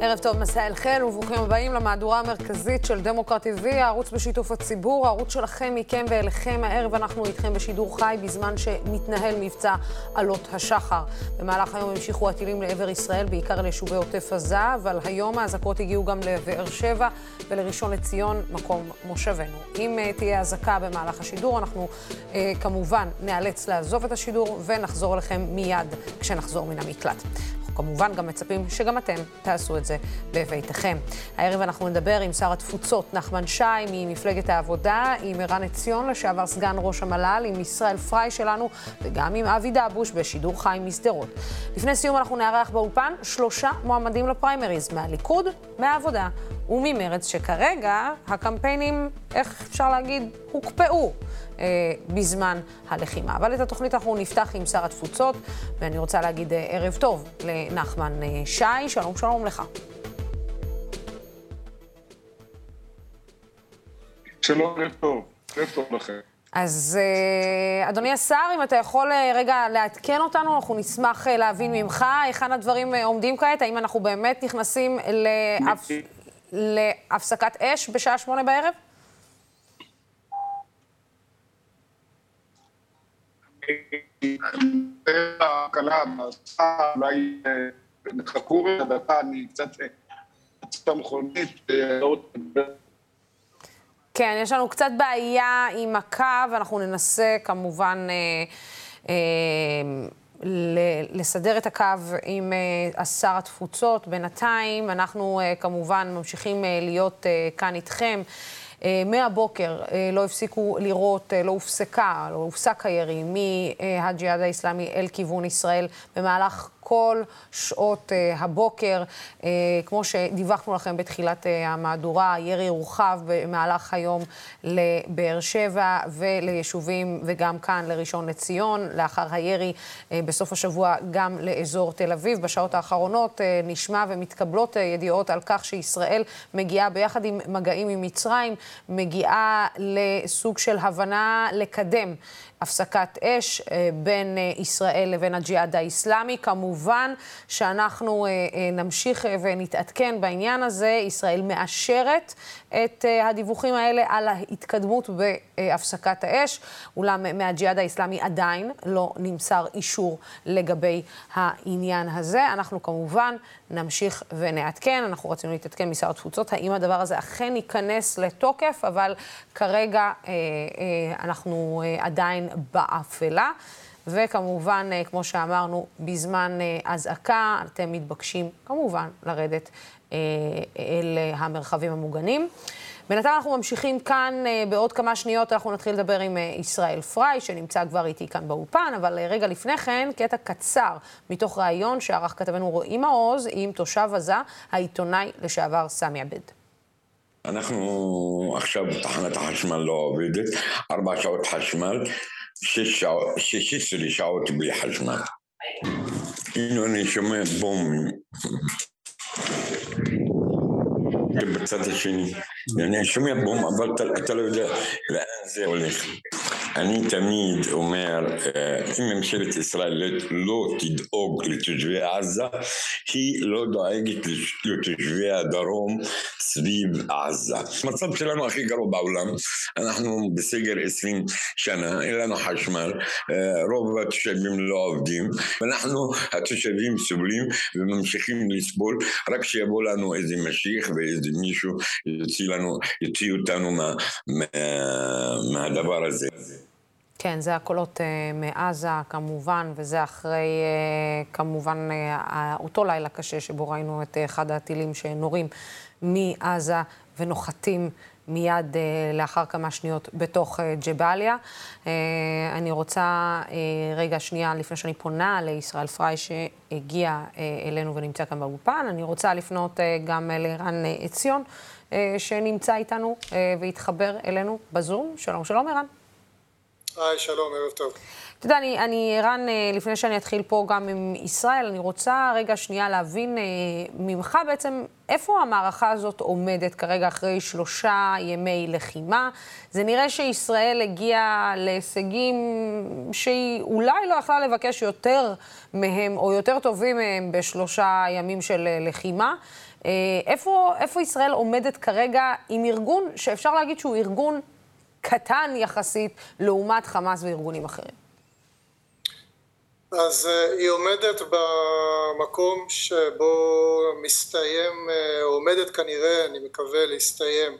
ערב טוב, מסע אל חל, וברוכים הבאים למהדורה המרכזית של דמוקרט TV, הערוץ בשיתוף הציבור, הערוץ שלכם, מכם ואליכם. הערב אנחנו איתכם בשידור חי בזמן שמתנהל מבצע עלות השחר. במהלך היום המשיכו הטילים לעבר ישראל, בעיקר ליישובי עוטף עזה, אבל היום האזעקות הגיעו גם לבאר שבע ולראשון לציון, מקום מושבנו. אם uh, תהיה אזעקה במהלך השידור, אנחנו uh, כמובן ניאלץ לעזוב את השידור ונחזור אליכם מיד כשנחזור מן המקלט. כמובן גם מצפים שגם אתם תעשו את זה בביתכם. הערב אנחנו נדבר עם שר התפוצות נחמן שי ממפלגת העבודה, עם ערן עציון, לשעבר סגן ראש המל"ל, עם ישראל פריי שלנו, וגם עם אבי דבוש בשידור חי משדרות. לפני סיום אנחנו נארח באולפן שלושה מועמדים לפריימריז, מהליכוד, מהעבודה וממרץ, שכרגע הקמפיינים, איך אפשר להגיד, הוקפאו. אה, בזמן הלחימה. אבל את התוכנית אנחנו נפתח עם שר התפוצות, ואני רוצה להגיד אה, ערב טוב לנחמן אה, שי. שלום, שלום לך. שלום, ערב טוב. ערב טוב לכם. אז אדוני השר, אם אתה יכול רגע לעדכן אותנו, אנחנו נשמח להבין ממך היכן הדברים עומדים כעת, האם אנחנו באמת נכנסים להפ... להפסקת אש בשעה שמונה בערב? אולי נחכו רגע דקה, אני קצת. כן, יש לנו קצת בעיה עם הקו, אנחנו ננסה כמובן אה, אה, לסדר את הקו עם אה, שר התפוצות. בינתיים אנחנו אה, כמובן ממשיכים להיות כאן איתכם. אה, מהבוקר אה, לא הפסיקו לירות, אה, לא הופסקה, לא הופסק הירי מהג'יהאד האיסלאמי אל כיוון ישראל במהלך כל שעות uh, הבוקר. Uh, כמו שדיווחנו לכם בתחילת uh, המהדורה, הירי הורחב במהלך היום לבאר שבע וליישובים, וגם כאן לראשון לציון. לאחר הירי בסוף השבוע גם לאזור תל אביב. בשעות האחרונות נשמע ומתקבלות ידיעות על כך שישראל מגיעה ביחד עם מגעים עם מצרים, מגיעה לסוג של הבנה לקדם. הפסקת אש אה, בין אה, ישראל לבין הג'יהאד האיסלאמי. כמובן שאנחנו אה, נמשיך ונתעדכן בעניין הזה. ישראל מאשרת את הדיווחים האלה על ההתקדמות בהפסקת האש, אולם מהג'יהאד האיסלאמי עדיין לא נמסר אישור לגבי העניין הזה. אנחנו כמובן נמשיך ונעדכן. אנחנו רצינו להתעדכן משר התפוצות, האם הדבר הזה אכן ייכנס לתוקף, אבל כרגע אה, אה, אנחנו אה, עדיין באפלה. וכמובן, אה, כמו שאמרנו, בזמן אה, אזעקה אתם מתבקשים כמובן לרדת אה, אל המרחבים המוגנים. בינתיים אנחנו ממשיכים כאן, בעוד כמה שניות אנחנו נתחיל לדבר עם ישראל פריי, שנמצא כבר איתי כאן באולפן, אבל רגע לפני כן, קטע קצר מתוך ראיון שערך כתבנו רועי מעוז עם תושב עזה, העיתונאי לשעבר סמי עבד. אנחנו עכשיו תחנת החשמל לא עובדת, ארבע שעות חשמל, שש 16 שעות בלי חשמל. הנה אני שומע בום. בצד השני. אני שומע בום, אבל אתה לא יודע לאן זה הולך. אני תמיד אומר, אה, אם ממשלת ישראל לא תדאוג לתושבי עזה, היא לא דואגת לתושבי הדרום סביב עזה. המצב שלנו הכי גרוע בעולם, אנחנו בסגר עשרים שנה, אין לנו חשמל, אה, רוב התושבים לא עובדים, ואנחנו התושבים סובלים וממשיכים לסבול, רק שיבוא לנו איזה משיח ואיזה מישהו יוציא לנו, יוציא אותנו מה, מה, מהדבר הזה. כן, זה הקולות uh, מעזה, כמובן, וזה אחרי, uh, כמובן, uh, אותו לילה קשה שבו ראינו את uh, אחד הטילים שנורים מעזה ונוחתים מיד uh, לאחר כמה שניות בתוך uh, ג'באליה. Uh, אני רוצה uh, רגע שנייה, לפני שאני פונה לישראל פריי, שהגיע uh, אלינו ונמצא כאן באולפן, אני רוצה לפנות uh, גם לערן עציון, uh, שנמצא איתנו uh, והתחבר אלינו בזום. שלום, שלום ערן. היי, שלום, ערב טוב. אתה יודע, אני, אני ערן, אה, לפני שאני אתחיל פה גם עם ישראל, אני רוצה רגע שנייה להבין אה, ממך בעצם איפה המערכה הזאת עומדת כרגע אחרי שלושה ימי לחימה. זה נראה שישראל הגיעה להישגים שהיא אולי לא יכלה לבקש יותר מהם, או יותר טובים מהם בשלושה ימים של אה, לחימה. איפה, איפה ישראל עומדת כרגע עם ארגון שאפשר להגיד שהוא ארגון קטן יחסית לעומת חמאס וארגונים אחרים? אז uh, היא עומדת במקום שבו מסתיים, uh, עומדת כנראה, אני מקווה, להסתיים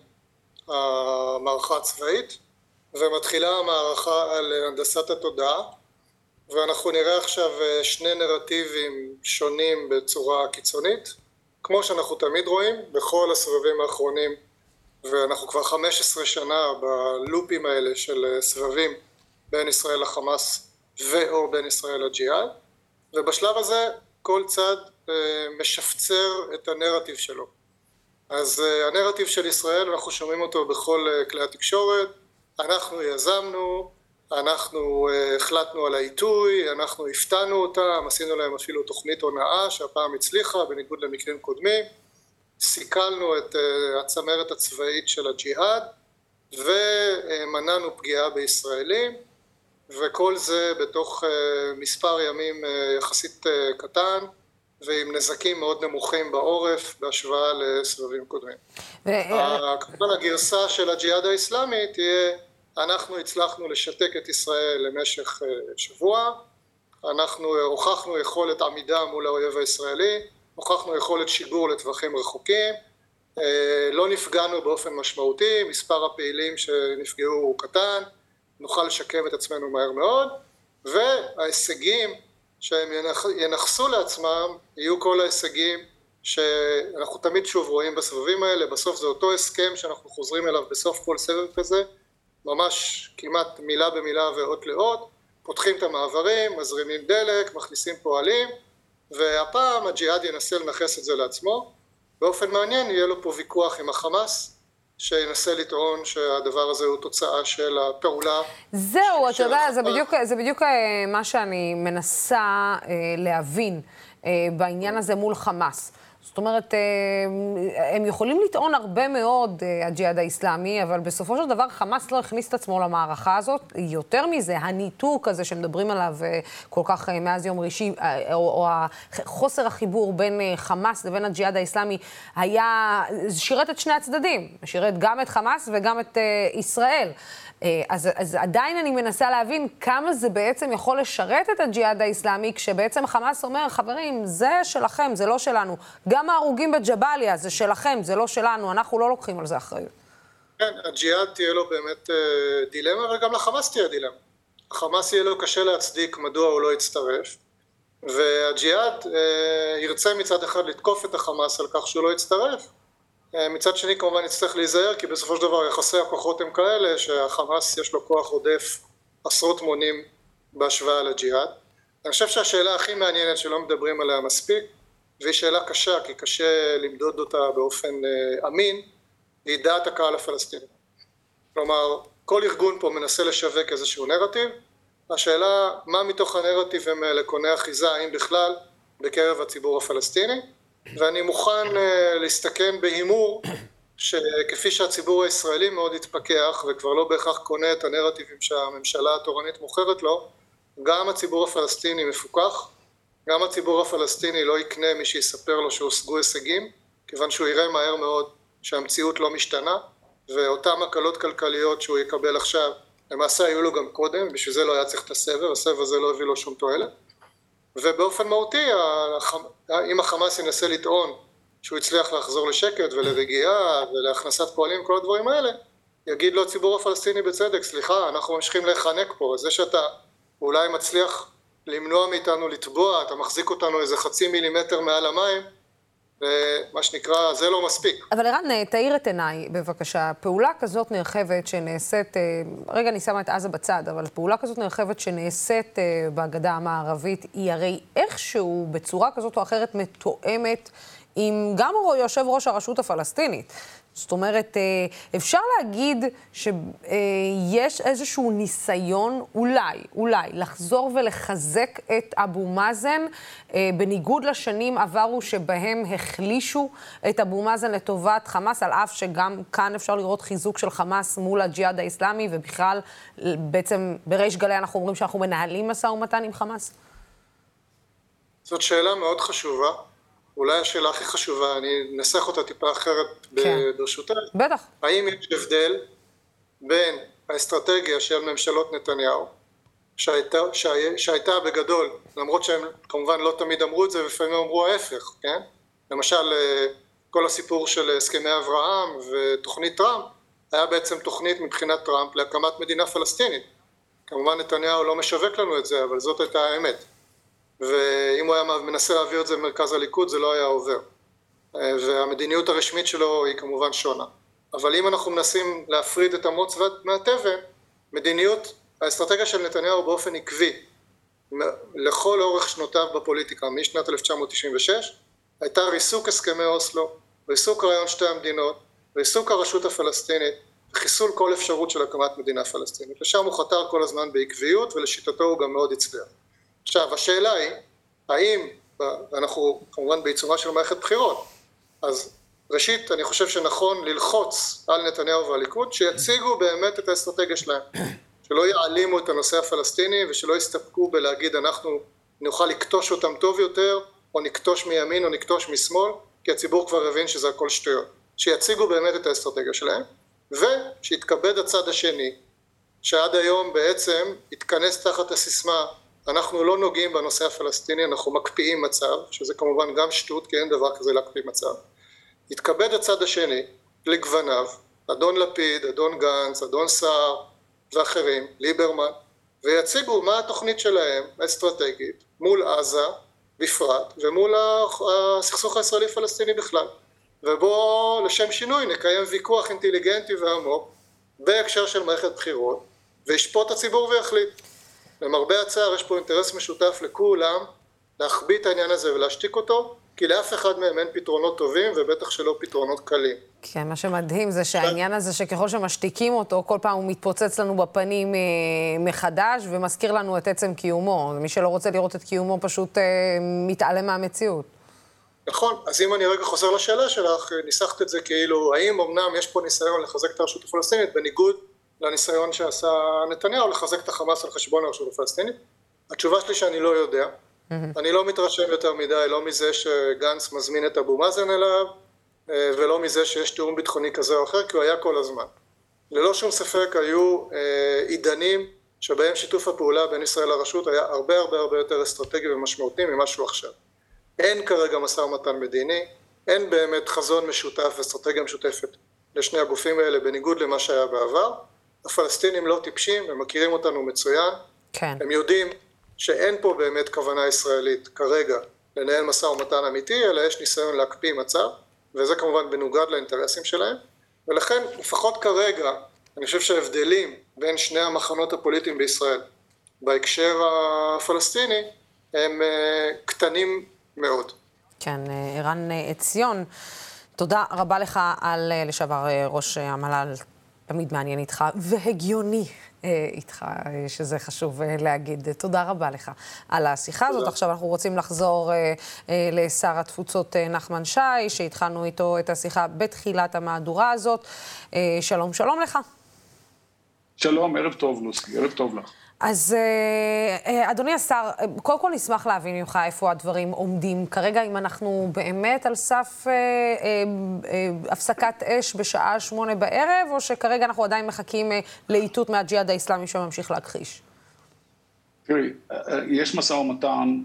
המערכה הצבאית ומתחילה המערכה על הנדסת התודעה ואנחנו נראה עכשיו uh, שני נרטיבים שונים בצורה קיצונית כמו שאנחנו תמיד רואים בכל הסבבים האחרונים ואנחנו כבר 15 שנה בלופים האלה של סבבים בין ישראל לחמאס ואו בין ישראל לג'יהאד ובשלב הזה כל צד אה, משפצר את הנרטיב שלו. אז אה, הנרטיב של ישראל אנחנו שומעים אותו בכל אה, כלי התקשורת אנחנו יזמנו אנחנו החלטנו על העיתוי, אנחנו הפתענו אותם, עשינו להם אפילו תוכנית הונאה שהפעם הצליחה בניגוד למקרים קודמים, סיכלנו את הצמרת הצבאית של הג'יהאד ומנענו פגיעה בישראלים וכל זה בתוך אה, מספר ימים אה, יחסית אה, קטן ועם נזקים מאוד נמוכים בעורף בהשוואה לסבבים קודמים. כמובן הגרסה של הג'יהאד האיסלאמי תהיה אנחנו הצלחנו לשתק את ישראל למשך שבוע, אנחנו הוכחנו יכולת עמידה מול האויב הישראלי, הוכחנו יכולת שיגור לטווחים רחוקים, לא נפגענו באופן משמעותי, מספר הפעילים שנפגעו הוא קטן, נוכל לשקם את עצמנו מהר מאוד, וההישגים שהם ינכסו לעצמם יהיו כל ההישגים שאנחנו תמיד שוב רואים בסבבים האלה, בסוף זה אותו הסכם שאנחנו חוזרים אליו בסוף כל סבב כזה, ממש כמעט מילה במילה ואות לאות, פותחים את המעברים, מזרימים דלק, מכניסים פועלים, והפעם הג'יהאד ינסה לנכס את זה לעצמו. באופן מעניין יהיה לו פה ויכוח עם החמאס, שינסה לטעון שהדבר הזה הוא תוצאה של הפעולה. זהו, אתה יודע, זה בדיוק, זה בדיוק אה, מה שאני מנסה אה, להבין אה, בעניין הזה מול חמאס. זאת אומרת, אה, הם יכולים לטעון הרבה מאוד, אה, הג'יהאד האיסלאמי, אבל בסופו של דבר חמאס לא הכניס את עצמו למערכה הזאת. יותר מזה, הניתוק הזה שמדברים עליו אה, כל כך מאז יום ראשי, או, או חוסר החיבור בין חמאס לבין הג'יהאד האיסלאמי, היה, שירת את שני הצדדים. שירת גם את חמאס וגם את ישראל. אה, אז, אז עדיין אני מנסה להבין כמה זה בעצם יכול לשרת את הג'יהאד האיסלאמי, כשבעצם חמאס אומר, חברים, זה שלכם, זה לא שלנו. גם ההרוגים בג'באליה זה שלכם, זה לא שלנו, אנחנו לא לוקחים על זה אחריות. כן, הג'יהאד תהיה לו באמת אה, דילמה, וגם לחמאס תהיה דילמה. לחמאס יהיה לו קשה להצדיק מדוע הוא לא יצטרף, והג'יהאד אה, ירצה מצד אחד לתקוף את החמאס על כך שהוא לא יצטרף, מצד שני כמובן נצטרך להיזהר כי בסופו של דבר יחסי הכוחות הם כאלה שהחמאס יש לו כוח עודף עשרות מונים בהשוואה לג'יהאד. אני חושב שהשאלה הכי מעניינת שלא מדברים עליה מספיק והיא שאלה קשה כי קשה למדוד אותה באופן אה, אמין היא דעת הקהל הפלסטיני. כלומר כל ארגון פה מנסה לשווק איזשהו נרטיב השאלה מה מתוך הנרטיבים האלה קונה אחיזה האם בכלל בקרב הציבור הפלסטיני ואני מוכן אה, להסתכן בהימור שכפי שהציבור הישראלי מאוד התפכח וכבר לא בהכרח קונה את הנרטיבים שהממשלה התורנית מוכרת לו, גם הציבור הפלסטיני מפוקח, גם הציבור הפלסטיני לא יקנה מי שיספר לו שהושגו הישגים, כיוון שהוא יראה מהר מאוד שהמציאות לא משתנה, ואותן הקלות כלכליות שהוא יקבל עכשיו למעשה היו לו גם קודם, בשביל זה לא היה צריך את הסבב, הסבב הזה לא הביא לו שום תועלת. ובאופן מהותי אם החמאס ינסה לטעון שהוא הצליח לחזור לשקט ולרגיעה ולהכנסת פועלים וכל הדברים האלה יגיד לו הציבור הפלסטיני בצדק סליחה אנחנו ממשיכים להיחנק פה. זה שאתה אולי מצליח למנוע מאיתנו לטבוע אתה מחזיק אותנו איזה חצי מילימטר מעל המים ומה שנקרא, זה לא מספיק. אבל ערן, תאיר את עיניי, בבקשה. פעולה כזאת נרחבת שנעשית, אה, רגע, אני שמה את עזה בצד, אבל פעולה כזאת נרחבת שנעשית אה, בגדה המערבית, היא הרי איכשהו, בצורה כזאת או אחרת, מתואמת עם גם יושב ראש הרשות הפלסטינית. זאת אומרת, אה, אפשר להגיד שיש איזשהו ניסיון, אולי, אולי, לחזור ולחזק את אבו מאזן, אה, בניגוד לשנים עברו שבהם החלישו את אבו מאזן לטובת חמאס, על אף שגם כאן אפשר לראות חיזוק של חמאס מול הג'יהאד האיסלאמי, ובכלל, בעצם בריש גלי אנחנו אומרים שאנחנו מנהלים משא ומתן עם חמאס? זאת שאלה מאוד חשובה. אולי השאלה הכי חשובה, אני אנסח אותה טיפה אחרת כן. ברשותך. בטח. האם יש הבדל בין האסטרטגיה של ממשלות נתניהו, שהייתה, שהייתה בגדול, למרות שהם כמובן לא תמיד אמרו את זה, ולפעמים אמרו ההפך, כן? למשל, אה, כל הסיפור של הסכמי אברהם ותוכנית טראמפ, היה בעצם תוכנית מבחינת טראמפ להקמת מדינה פלסטינית. כמובן נתניהו לא משווק לנו את זה, אבל זאת הייתה האמת. ואם הוא היה מנסה להעביר את זה במרכז הליכוד זה לא היה עובר. אה, והמדיניות הרשמית שלו היא כמובן שונה. אבל אם אנחנו מנסים להפריד את המוץ מהתבן, מדיניות, האסטרטגיה של נתניהו באופן עקבי לכל אורך שנותיו בפוליטיקה, משנת 1996, הייתה ריסוק הסכמי אוסלו, ריסוק רעיון שתי המדינות, ריסוק הרשות הפלסטינית, חיסול כל אפשרות של הקמת מדינה פלסטינית. לשם הוא חתר כל הזמן בעקביות ולשיטתו הוא גם מאוד הצליח. עכשיו השאלה היא האם, אנחנו כמובן בעיצומה של מערכת בחירות, אז ראשית אני חושב שנכון ללחוץ על נתניהו והליכוד שיציגו באמת את האסטרטגיה שלהם, שלא יעלימו את הנושא הפלסטיני ושלא יסתפקו בלהגיד אנחנו נוכל לקטוש אותם טוב יותר או נקטוש מימין או נקטוש משמאל כי הציבור כבר הבין שזה הכל שטויות, שיציגו באמת את האסטרטגיה שלהם ושיתכבד הצד השני שעד היום בעצם התכנס תחת הסיסמה אנחנו לא נוגעים בנושא הפלסטיני, אנחנו מקפיאים מצב, שזה כמובן גם שטות כי אין דבר כזה להקפיא מצב. יתכבד הצד השני לגווניו, אדון לפיד, אדון גנץ, אדון סער ואחרים, ליברמן, ויציגו מה התוכנית שלהם האסטרטגית מול עזה בפרט ומול הסכסוך הישראלי פלסטיני בכלל. ובואו לשם שינוי נקיים ויכוח אינטליגנטי ועמוק בהקשר של מערכת בחירות וישפוט הציבור ויחליט. למרבה הצער יש פה אינטרס משותף לכולם להחביא את העניין הזה ולהשתיק אותו כי לאף אחד מהם אין פתרונות טובים ובטח שלא פתרונות קלים. כן, מה שמדהים זה שהעניין הזה שככל שמשתיקים אותו, כל פעם הוא מתפוצץ לנו בפנים אה, מחדש ומזכיר לנו את עצם קיומו. מי שלא רוצה לראות את קיומו פשוט אה, מתעלם מהמציאות. נכון, אז אם אני רגע חוזר לשאלה שלך, ניסחת את זה כאילו, האם אמנם יש פה ניסיון לחזק את הרשות הפלסטינית בניגוד לניסיון שעשה נתניהו לחזק את החמאס על חשבון הרשות הפלסטינית? התשובה שלי שאני לא יודע. Mm-hmm. אני לא מתרשם יותר מדי, לא מזה שגנץ מזמין את אבו מאזן אליו, אה, ולא מזה שיש תיאום ביטחוני כזה או אחר, כי הוא היה כל הזמן. ללא שום ספק היו אה, עידנים שבהם שיתוף הפעולה בין ישראל לרשות היה הרבה הרבה הרבה יותר אסטרטגי ומשמעותי ממה שהוא עכשיו. אין כרגע משא ומתן מדיני, אין באמת חזון משותף ואסטרטגיה משותפת לשני הגופים האלה בניגוד למה שהיה בעבר, הפלסטינים לא טיפשים, הם מכירים אותנו מצוין. כן. הם יודעים שאין פה באמת כוונה ישראלית כרגע לנהל משא ומתן אמיתי, אלא יש ניסיון להקפיא מצב, וזה כמובן בנוגד לאינטרסים שלהם, ולכן לפחות כרגע, אני חושב שההבדלים בין שני המחנות הפוליטיים בישראל בהקשר הפלסטיני הם אה, קטנים מאוד. כן, אה, ערן אה, עציון, תודה רבה לך על לשעבר ראש המל"ל. תמיד מעניין איתך, והגיוני אה, איתך, אה, שזה חשוב אה, להגיד. תודה רבה לך על השיחה תודה. הזאת. עכשיו אנחנו רוצים לחזור אה, אה, לשר התפוצות אה, נחמן שי, שהתחלנו איתו את השיחה בתחילת המהדורה הזאת. אה, שלום, שלום לך. שלום, ערב טוב, לוסקי, ערב טוב לך. אז אה, אה, אדוני השר, קודם כל נשמח להבין ממך איפה הדברים עומדים. כרגע, אם אנחנו באמת על סף אה, הפסקת אש בשעה שמונה בערב, או שכרגע אנחנו עדיין מחכים לאיתות מהג'יהאד האיסלאמי שממשיך להכחיש? תראי, יש משא ומתן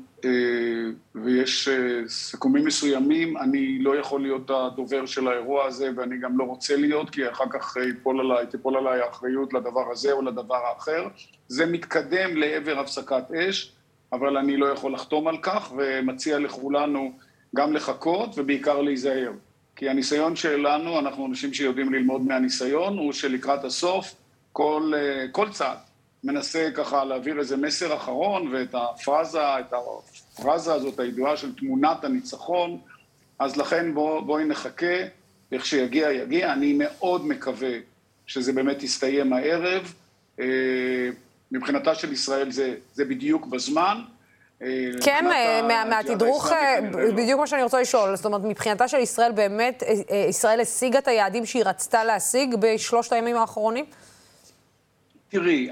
ויש סיכומים מסוימים. אני לא יכול להיות הדובר של האירוע הזה, ואני גם לא רוצה להיות, כי אחר כך יפול עליי, תיפול עליי האחריות לדבר הזה או לדבר האחר. זה מתקדם לעבר הפסקת אש, אבל אני לא יכול לחתום על כך, ומציע לכולנו גם לחכות ובעיקר להיזהר. כי הניסיון שלנו, אנחנו אנשים שיודעים ללמוד מהניסיון, הוא שלקראת הסוף כל, כל צעד מנסה ככה להעביר איזה מסר אחרון, ואת הפרזה, את הפרזה הזאת הידועה של תמונת הניצחון, אז לכן בוא, בואי נחכה איך שיגיע, יגיע. אני מאוד מקווה שזה באמת יסתיים הערב. אה, מבחינתה של ישראל זה, זה בדיוק בזמן. אה, כן, מה, מהתדרוך. בדיוק מה שאני רוצה לשאול. זאת אומרת, מבחינתה של ישראל באמת, ישראל השיגה את היעדים שהיא רצתה להשיג בשלושת הימים האחרונים? תראי,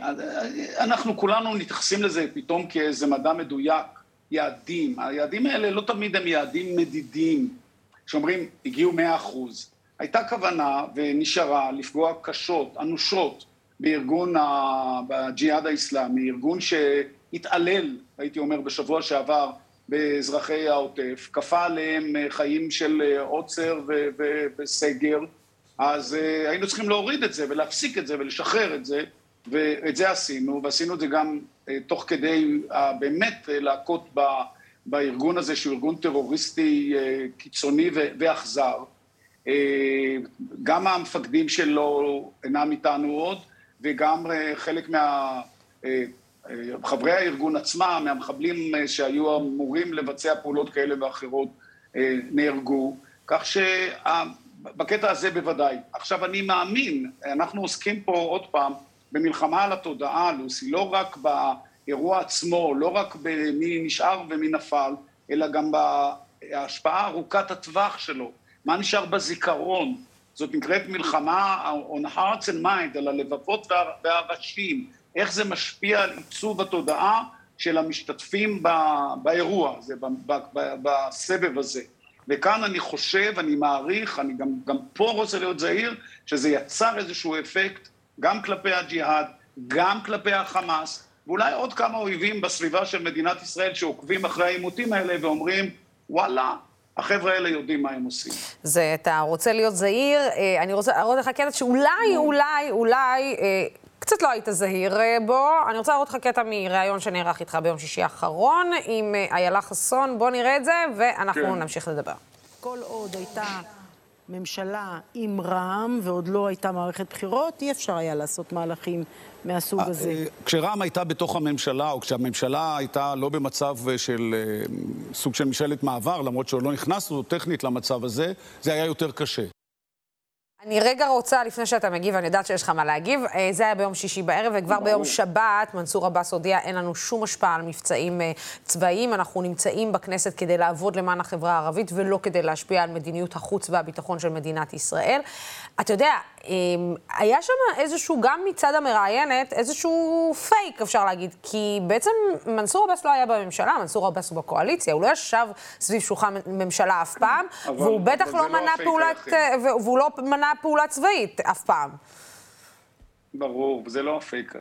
אנחנו כולנו מתייחסים לזה פתאום כאיזה מדע מדויק, יעדים. היעדים האלה לא תמיד הם יעדים מדידים, שאומרים, הגיעו מאה אחוז. הייתה כוונה ונשארה לפגוע קשות, אנושות, בארגון, בג'יהאד האיסלאמי, ארגון שהתעלל, הייתי אומר, בשבוע שעבר באזרחי העוטף, כפה עליהם חיים של עוצר וסגר, אז אה, היינו צריכים להוריד את זה ולהפסיק את זה ולשחרר את זה. ואת זה עשינו, ועשינו את זה גם אה, תוך כדי אה, באמת אה, להכות בארגון הזה, שהוא ארגון טרוריסטי קיצוני ואכזר. גם המפקדים שלו אינם איתנו עוד, וגם חלק מה... חברי הארגון עצמם, מהמחבלים שהיו אמורים לבצע פעולות כאלה ואחרות, נהרגו. כך שבקטע הזה בוודאי. עכשיו, אני מאמין, אנחנו עוסקים פה עוד פעם, במלחמה על התודעה, לוסי, לא רק באירוע עצמו, לא רק במי נשאר ומי נפל, אלא גם בהשפעה ארוכת הטווח שלו. מה נשאר בזיכרון? זאת נקראת מלחמה on hearts and mind, על הלבבות והראשים. איך זה משפיע על עיצוב התודעה של המשתתפים באירוע הזה, בסבב הזה. וכאן אני חושב, אני מעריך, אני גם, גם פה רוצה להיות זהיר, שזה יצר איזשהו אפקט גם כלפי הג'יהאד, גם כלפי החמאס, ואולי עוד כמה אויבים בסביבה של מדינת ישראל שעוקבים אחרי העימותים האלה ואומרים, וואלה, החבר'ה האלה יודעים מה הם עושים. זה, אתה רוצה להיות זהיר, אה, אני רוצה להראות לך קטע שאולי, אולי, אולי, אה, קצת לא היית זהיר אה, בו. אני רוצה להראות לך קטע מראיון שנערך איתך ביום שישי האחרון עם איילה חסון. בוא נראה את זה, ואנחנו כן. נמשיך לדבר. כל עוד הייתה... ממשלה עם רע"מ, ועוד לא הייתה מערכת בחירות, אי אפשר היה לעשות מהלכים מהסוג אה, הזה. אה, כשרע"מ הייתה בתוך הממשלה, או כשהממשלה הייתה לא במצב אה, של סוג של ממשלת מעבר, למרות שעוד לא נכנסנו טכנית למצב הזה, זה היה יותר קשה. אני רגע רוצה, לפני שאתה מגיב, אני יודעת שיש לך מה להגיב, אה, זה היה ביום שישי בערב, וכבר. ביום שבת מנסור עבאס הודיע, אין לנו שום השפעה על מבצעים אה, צבאיים, אנחנו נמצאים בכנסת כדי לעבוד למען החברה הערבית, ולא כדי להשפיע על מדיניות החוץ והביטחון של מדינת ישראל. אתה יודע, היה שם איזשהו, גם מצד המראיינת, איזשהו פייק, אפשר להגיד, כי בעצם מנסור עבאס לא היה בממשלה, מנסור עבאס הוא בקואליציה, הוא לא ישב סביב שולחן ממשלה אף פעם, והוא בטח לא, לא מנע פעולת, אה, והוא לא מנע פעולה צבאית אף פעם. ברור, זה לא הפייק.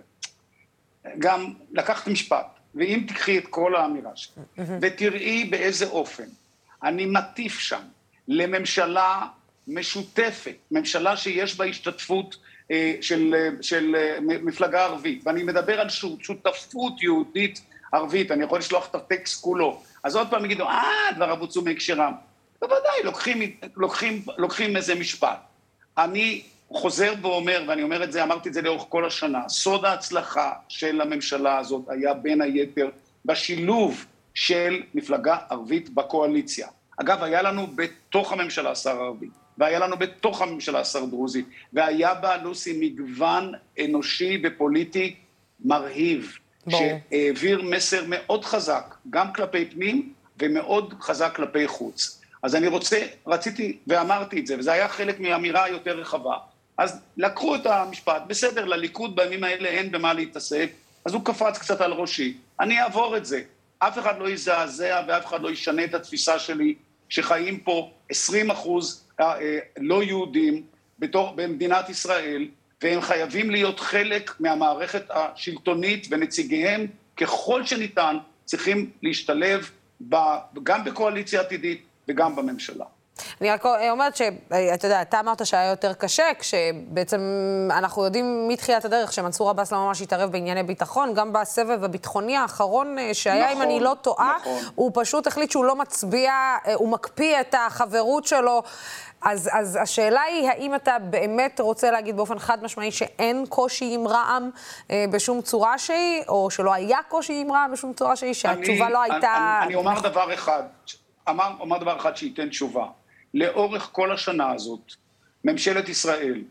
גם לקחת משפט, ואם תקחי את כל האמירה שלי, ותראי באיזה אופן אני מטיף שם לממשלה משותפת, ממשלה שיש בה השתתפות אה, של, אה, של אה, מפלגה ערבית, ואני מדבר על שותפות יהודית ערבית, אני יכול לשלוח את הטקסט כולו, אז עוד פעם יגידו, אה, דבריו בוצעו מהקשרם. בוודאי, לוקחים, לוקחים, לוקחים איזה משפט. אני חוזר ואומר, ואני אומר את זה, אמרתי את זה לאורך כל השנה, סוד ההצלחה של הממשלה הזאת היה בין היתר בשילוב של מפלגה ערבית בקואליציה. אגב, היה לנו בתוך הממשלה שר ערבי. והיה לנו בתוך הממשלה שר דרוזי, והיה בה, לוסי, מגוון אנושי ופוליטי מרהיב, בוא. שהעביר מסר מאוד חזק, גם כלפי פנים ומאוד חזק כלפי חוץ. אז אני רוצה, רציתי ואמרתי את זה, וזה היה חלק מאמירה יותר רחבה. אז לקחו את המשפט, בסדר, לליכוד בימים האלה אין במה להתעסק, אז הוא קפץ קצת על ראשי. אני אעבור את זה. אף אחד לא יזעזע ואף אחד לא ישנה את התפיסה שלי, שחיים פה 20 אחוז לא יהודים בתוך, במדינת ישראל, והם חייבים להיות חלק מהמערכת השלטונית, ונציגיהם ככל שניתן צריכים להשתלב ב, גם בקואליציה עתידית וגם בממשלה. אני רק אומרת שאתה יודע, אתה אמרת שהיה יותר קשה, כשבעצם אנחנו יודעים מתחילת הדרך שמנסור עבאס לא ממש התערב בענייני ביטחון, גם בסבב הביטחוני האחרון אה, שהיה, נכון, אם אני לא טועה, נכון. הוא פשוט החליט שהוא לא מצביע, אה, הוא מקפיא את החברות שלו. אז, אז השאלה היא, האם אתה באמת רוצה להגיד באופן חד משמעי שאין קושי עם רע"מ אה, בשום צורה שהיא, או שלא היה קושי עם רע"מ בשום צורה שהיא, שהתשובה אני, לא הייתה... אני, אני אומר דבר אחד, אמר, אומר דבר אחד שייתן תשובה. לאורך כל השנה הזאת, ממשלת ישראל,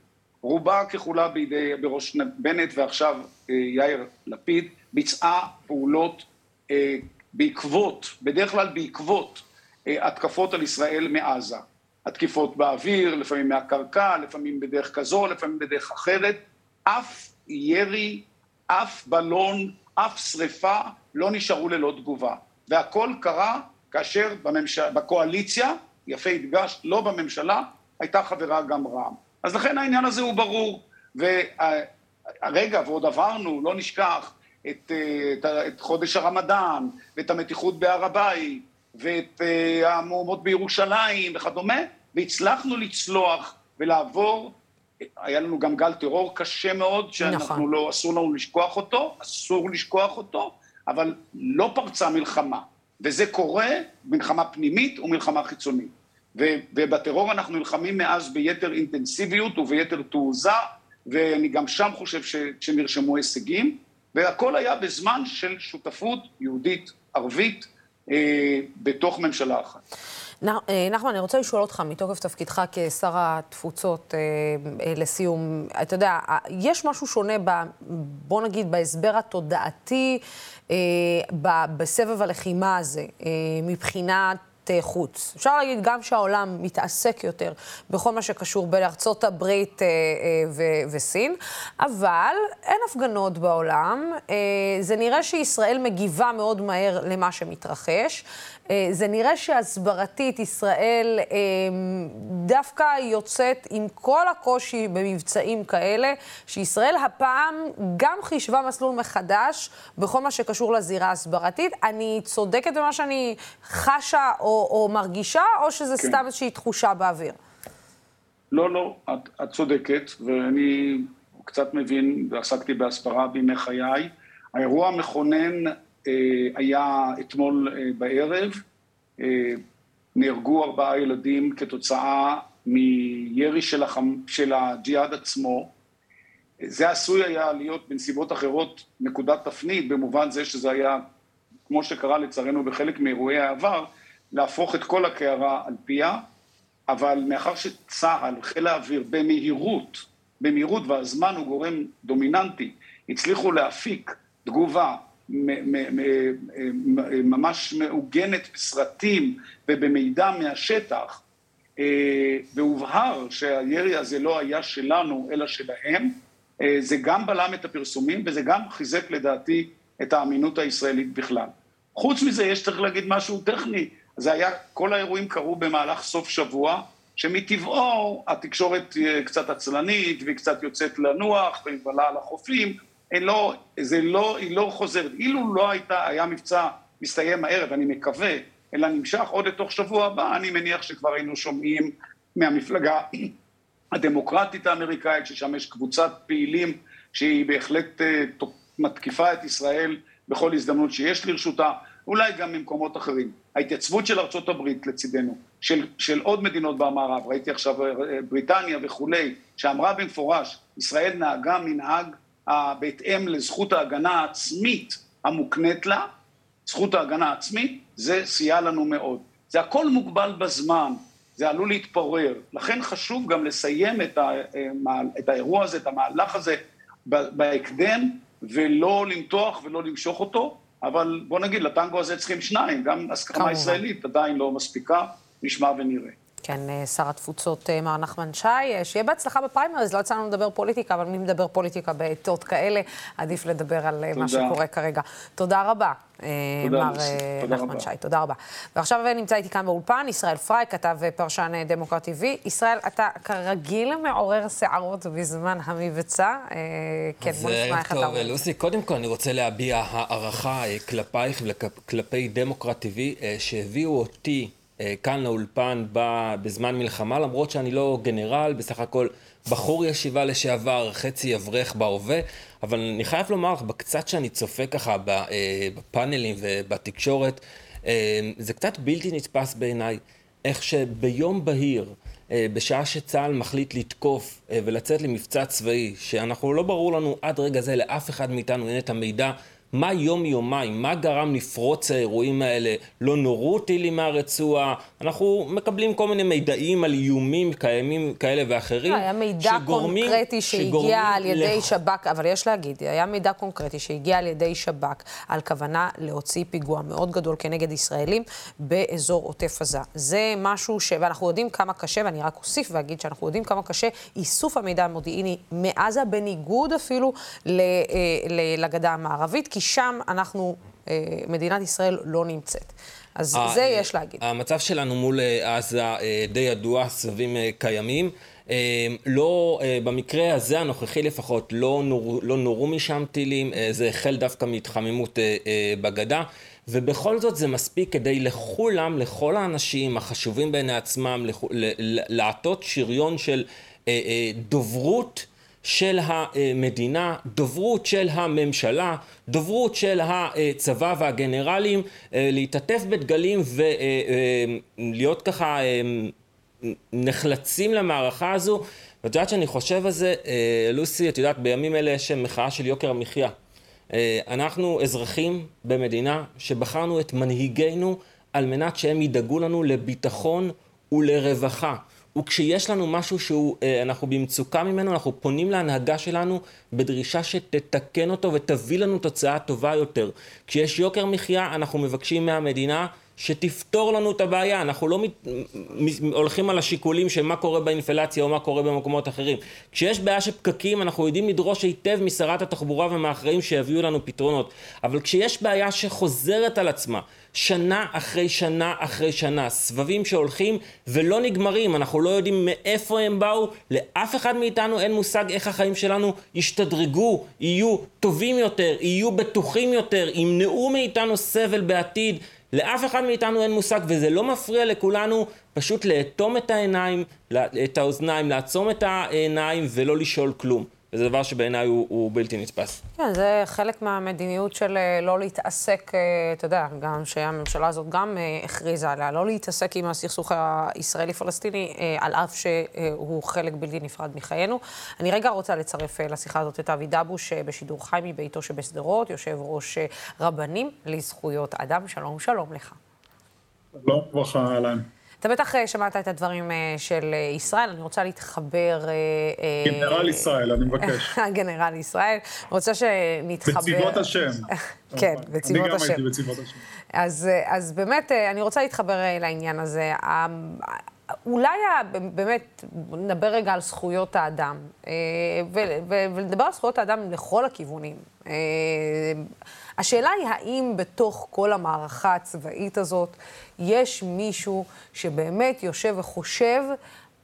רובה ככולה בידי, בראש בנט ועכשיו אה, יאיר לפיד, ביצעה פעולות אה, בעקבות, בדרך כלל בעקבות אה, התקפות על ישראל מעזה. התקיפות באוויר, לפעמים מהקרקע, לפעמים בדרך כזו, לפעמים בדרך אחרת. אף ירי, אף בלון, אף שריפה לא נשארו ללא תגובה. והכל קרה כאשר בממש... בקואליציה, יפה הדגשת, לא בממשלה, הייתה חברה גם רע"מ. אז לכן העניין הזה הוא ברור. ורגע, ועוד עברנו, לא נשכח, את, את, את חודש הרמדאן, ואת המתיחות בהר הבית, ואת המהומות בירושלים וכדומה, והצלחנו לצלוח ולעבור, היה לנו גם גל טרור קשה מאוד, שאנחנו נכון. לא, אסור לנו לשכוח אותו, אסור לשכוח אותו, אבל לא פרצה מלחמה. וזה קורה, מלחמה פנימית ומלחמה חיצונית. ובטרור אנחנו נלחמים מאז ביתר אינטנסיביות וביתר תעוזה, ואני גם שם חושב ש, שנרשמו הישגים, והכל היה בזמן של שותפות יהודית ערבית אה, בתוך ממשלה אחת. אה, נחמן, אני רוצה לשאול אותך, מתוקף תפקידך כשר התפוצות, אה, אה, לסיום, אתה יודע, יש משהו שונה, ב, בוא נגיד, בהסבר התודעתי בסבב הלחימה הזה, מבחינת חוץ. אפשר להגיד גם שהעולם מתעסק יותר בכל מה שקשור בארצות הברית אה, אה, ו- וסין, אבל אין הפגנות בעולם. אה, זה נראה שישראל מגיבה מאוד מהר למה שמתרחש. אה, זה נראה שהסברתית ישראל אה, דווקא יוצאת עם כל הקושי במבצעים כאלה, שישראל הפעם גם חישבה מסלול מחדש בכל מה שקשור לזירה הסברתית. אני צודקת במה שאני חשה או, או מרגישה, או שזה כן. סתם איזושהי תחושה באוויר? לא, לא, את, את צודקת, ואני קצת מבין, ועסקתי בהסברה בימי חיי. האירוע המכונן היה אתמול אה, בערב, אה, נהרגו ארבעה ילדים כתוצאה מירי של, החמ... של הג'יהאד עצמו. זה עשוי היה להיות בנסיבות אחרות נקודת תפנית, במובן זה שזה היה, כמו שקרה לצערנו בחלק מאירועי העבר, להפוך את כל הקערה על פיה, אבל מאחר שצה"ל, חיל האוויר, במהירות, במהירות, והזמן הוא גורם דומיננטי, הצליחו להפיק תגובה ממש מעוגנת בסרטים ובמידע מהשטח, אה, והובהר שהירי הזה לא היה שלנו אלא שלהם, אה, זה גם בלם את הפרסומים וזה גם חיזק לדעתי את האמינות הישראלית בכלל. חוץ מזה יש צריך להגיד משהו טכני, זה היה, כל האירועים קרו במהלך סוף שבוע, שמטבעו התקשורת קצת עצלנית והיא קצת יוצאת לנוח והיא מבלה על החופים, לא, זה לא, היא לא חוזרת. אילו לא הייתה, היה מבצע מסתיים הערב, אני מקווה, אלא נמשך עוד לתוך שבוע הבא, אני מניח שכבר היינו שומעים מהמפלגה הדמוקרטית האמריקאית, ששם יש קבוצת פעילים שהיא בהחלט uh, מתקיפה את ישראל בכל הזדמנות שיש לרשותה, אולי גם ממקומות אחרים. ההתייצבות של ארצות הברית לצידנו, של, של עוד מדינות במערב, ראיתי עכשיו אה, בריטניה וכולי, שאמרה במפורש, ישראל נהגה מנהג בהתאם לזכות ההגנה העצמית המוקנית לה, זכות ההגנה העצמית, זה סייע לנו מאוד. זה הכל מוגבל בזמן, זה עלול להתפורר. לכן חשוב גם לסיים את, ה, את האירוע הזה, את המהלך הזה, בהקדם, ולא למתוח ולא למשוך אותו, אבל בוא נגיד, לטנגו הזה צריכים שניים, גם הסכמה ישראלית עדיין לא מספיקה, נשמע ונראה. כן, אה, שר התפוצות אה, מר נחמן שי, אה, שיהיה בהצלחה בפריימריז, לא יצא לנו לדבר פוליטיקה, אבל מי מדבר פוליטיקה בעיתות כאלה, עדיף לדבר על תודה. מה שקורה כרגע. תודה רבה, תודה מר תודה נחמן רבה. שי, תודה רבה. ועכשיו נמצא איתי כאן באולפן, ישראל פריי, כתב פרשן דמוקרט TV. ישראל, אתה כרגיל מעורר שערות בזמן המבצע. כן, בוא נשמע איך אתה אומר. לוסי, קודם כל אני רוצה להביע הערכה כלפייך וכלפי דמוקרט TV, שהביאו אותי כאן לאולפן בזמן מלחמה, למרות שאני לא גנרל, בסך הכל בחור ישיבה לשעבר, חצי אברך בהווה, אבל אני חייב לומר לך, בקצת שאני צופה ככה אה, בפאנלים ובתקשורת, אה, זה קצת בלתי נתפס בעיניי, איך שביום בהיר, בשעה שצה"ל מחליט לתקוף ולצאת למבצע צבאי, שאנחנו לא ברור לנו עד רגע זה לאף אחד מאיתנו אין את המידע מה יום-יומיים, מה גרם לפרוץ האירועים האלה? לא נורו טילים מהרצועה, אנחנו מקבלים כל מיני מידעים על איומים קיימים כאלה ואחרים. היה מידע שגורמים, קונקרטי שהגיע על ידי לח... שב"כ, אבל יש להגיד, היה מידע קונקרטי שהגיע על ידי שב"כ על כוונה להוציא פיגוע מאוד גדול כנגד ישראלים באזור עוטף עזה. זה משהו ש... ואנחנו יודעים כמה קשה, ואני רק אוסיף ואגיד שאנחנו יודעים כמה קשה איסוף המידע המודיעיני מעזה, בניגוד אפילו. אה, לגדה המערבית, כי שם אנחנו, אה, מדינת ישראל לא נמצאת. אז זה יש להגיד. המצב שלנו מול אה, עזה די ידוע, סבבים קיימים. לא, במקרה הזה הנוכחי לפחות, לא נורו, לא נורו משם טילים, זה החל דווקא מהתחממות בגדה. ובכל זאת זה מספיק כדי לכולם, לכל האנשים החשובים בעיני עצמם, לעטות שריון של דוברות של המדינה, דוברות של הממשלה, דוברות של הצבא והגנרלים, אה, להתעטף בדגלים ולהיות אה, אה, ככה נחלצים למערכה הזו. ואת יודעת שאני חושב על זה, לוסי, את יודעת, בימים אלה יש מחאה של יוקר המחיה. אנחנו אזרחים במדינה שבחרנו את מנהיגינו על מנת שהם ידאגו לנו לביטחון ולרווחה. וכשיש לנו משהו שאנחנו אה, במצוקה ממנו, אנחנו פונים להנהגה שלנו בדרישה שתתקן אותו ותביא לנו תוצאה טובה יותר. כשיש יוקר מחיה, אנחנו מבקשים מהמדינה שתפתור לנו את הבעיה. אנחנו לא מת, הולכים על השיקולים של מה קורה באינפלציה או מה קורה במקומות אחרים. כשיש בעיה של פקקים, אנחנו יודעים לדרוש היטב משרת התחבורה ומהאחראים שיביאו לנו פתרונות. אבל כשיש בעיה שחוזרת על עצמה, שנה אחרי שנה אחרי שנה, סבבים שהולכים ולא נגמרים, אנחנו לא יודעים מאיפה הם באו, לאף אחד מאיתנו אין מושג איך החיים שלנו ישתדרגו, יהיו טובים יותר, יהיו בטוחים יותר, ימנעו מאיתנו סבל בעתיד. לאף אחד מאיתנו אין מושג, וזה לא מפריע לכולנו פשוט לאטום את העיניים, את האוזניים, לעצום את העיניים ולא לשאול כלום. וזה דבר שבעיניי הוא, הוא בלתי נתפס. כן, זה חלק מהמדיניות של אה, לא להתעסק, אה, אתה יודע, גם שהממשלה הזאת גם אה, הכריזה עליה, לא להתעסק עם הסכסוך הישראלי-פלסטיני, על אף שהוא חלק בלתי נפרד מחיינו. אני רגע רוצה לצרף לשיחה הזאת את אבי דבוש בשידור חי מביתו שבשדרות, יושב ראש רבנים לזכויות אדם. שלום, שלום לך. שלום, ברכה, אהלן. אתה בטח אה, שמעת את הדברים אה, של אה, ישראל, אני רוצה להתחבר... גנרל ישראל, אני מבקש. גנרל ישראל, רוצה שנתחבר... בצבאות השם. כן, בצבאות השם. אני גם הייתי בצבאות השם. אז, אז באמת, אני רוצה להתחבר לעניין הזה. אולי באמת, נדבר רגע על זכויות האדם, ולדבר על זכויות האדם לכל הכיוונים. השאלה היא האם בתוך כל המערכה הצבאית הזאת יש מישהו שבאמת יושב וחושב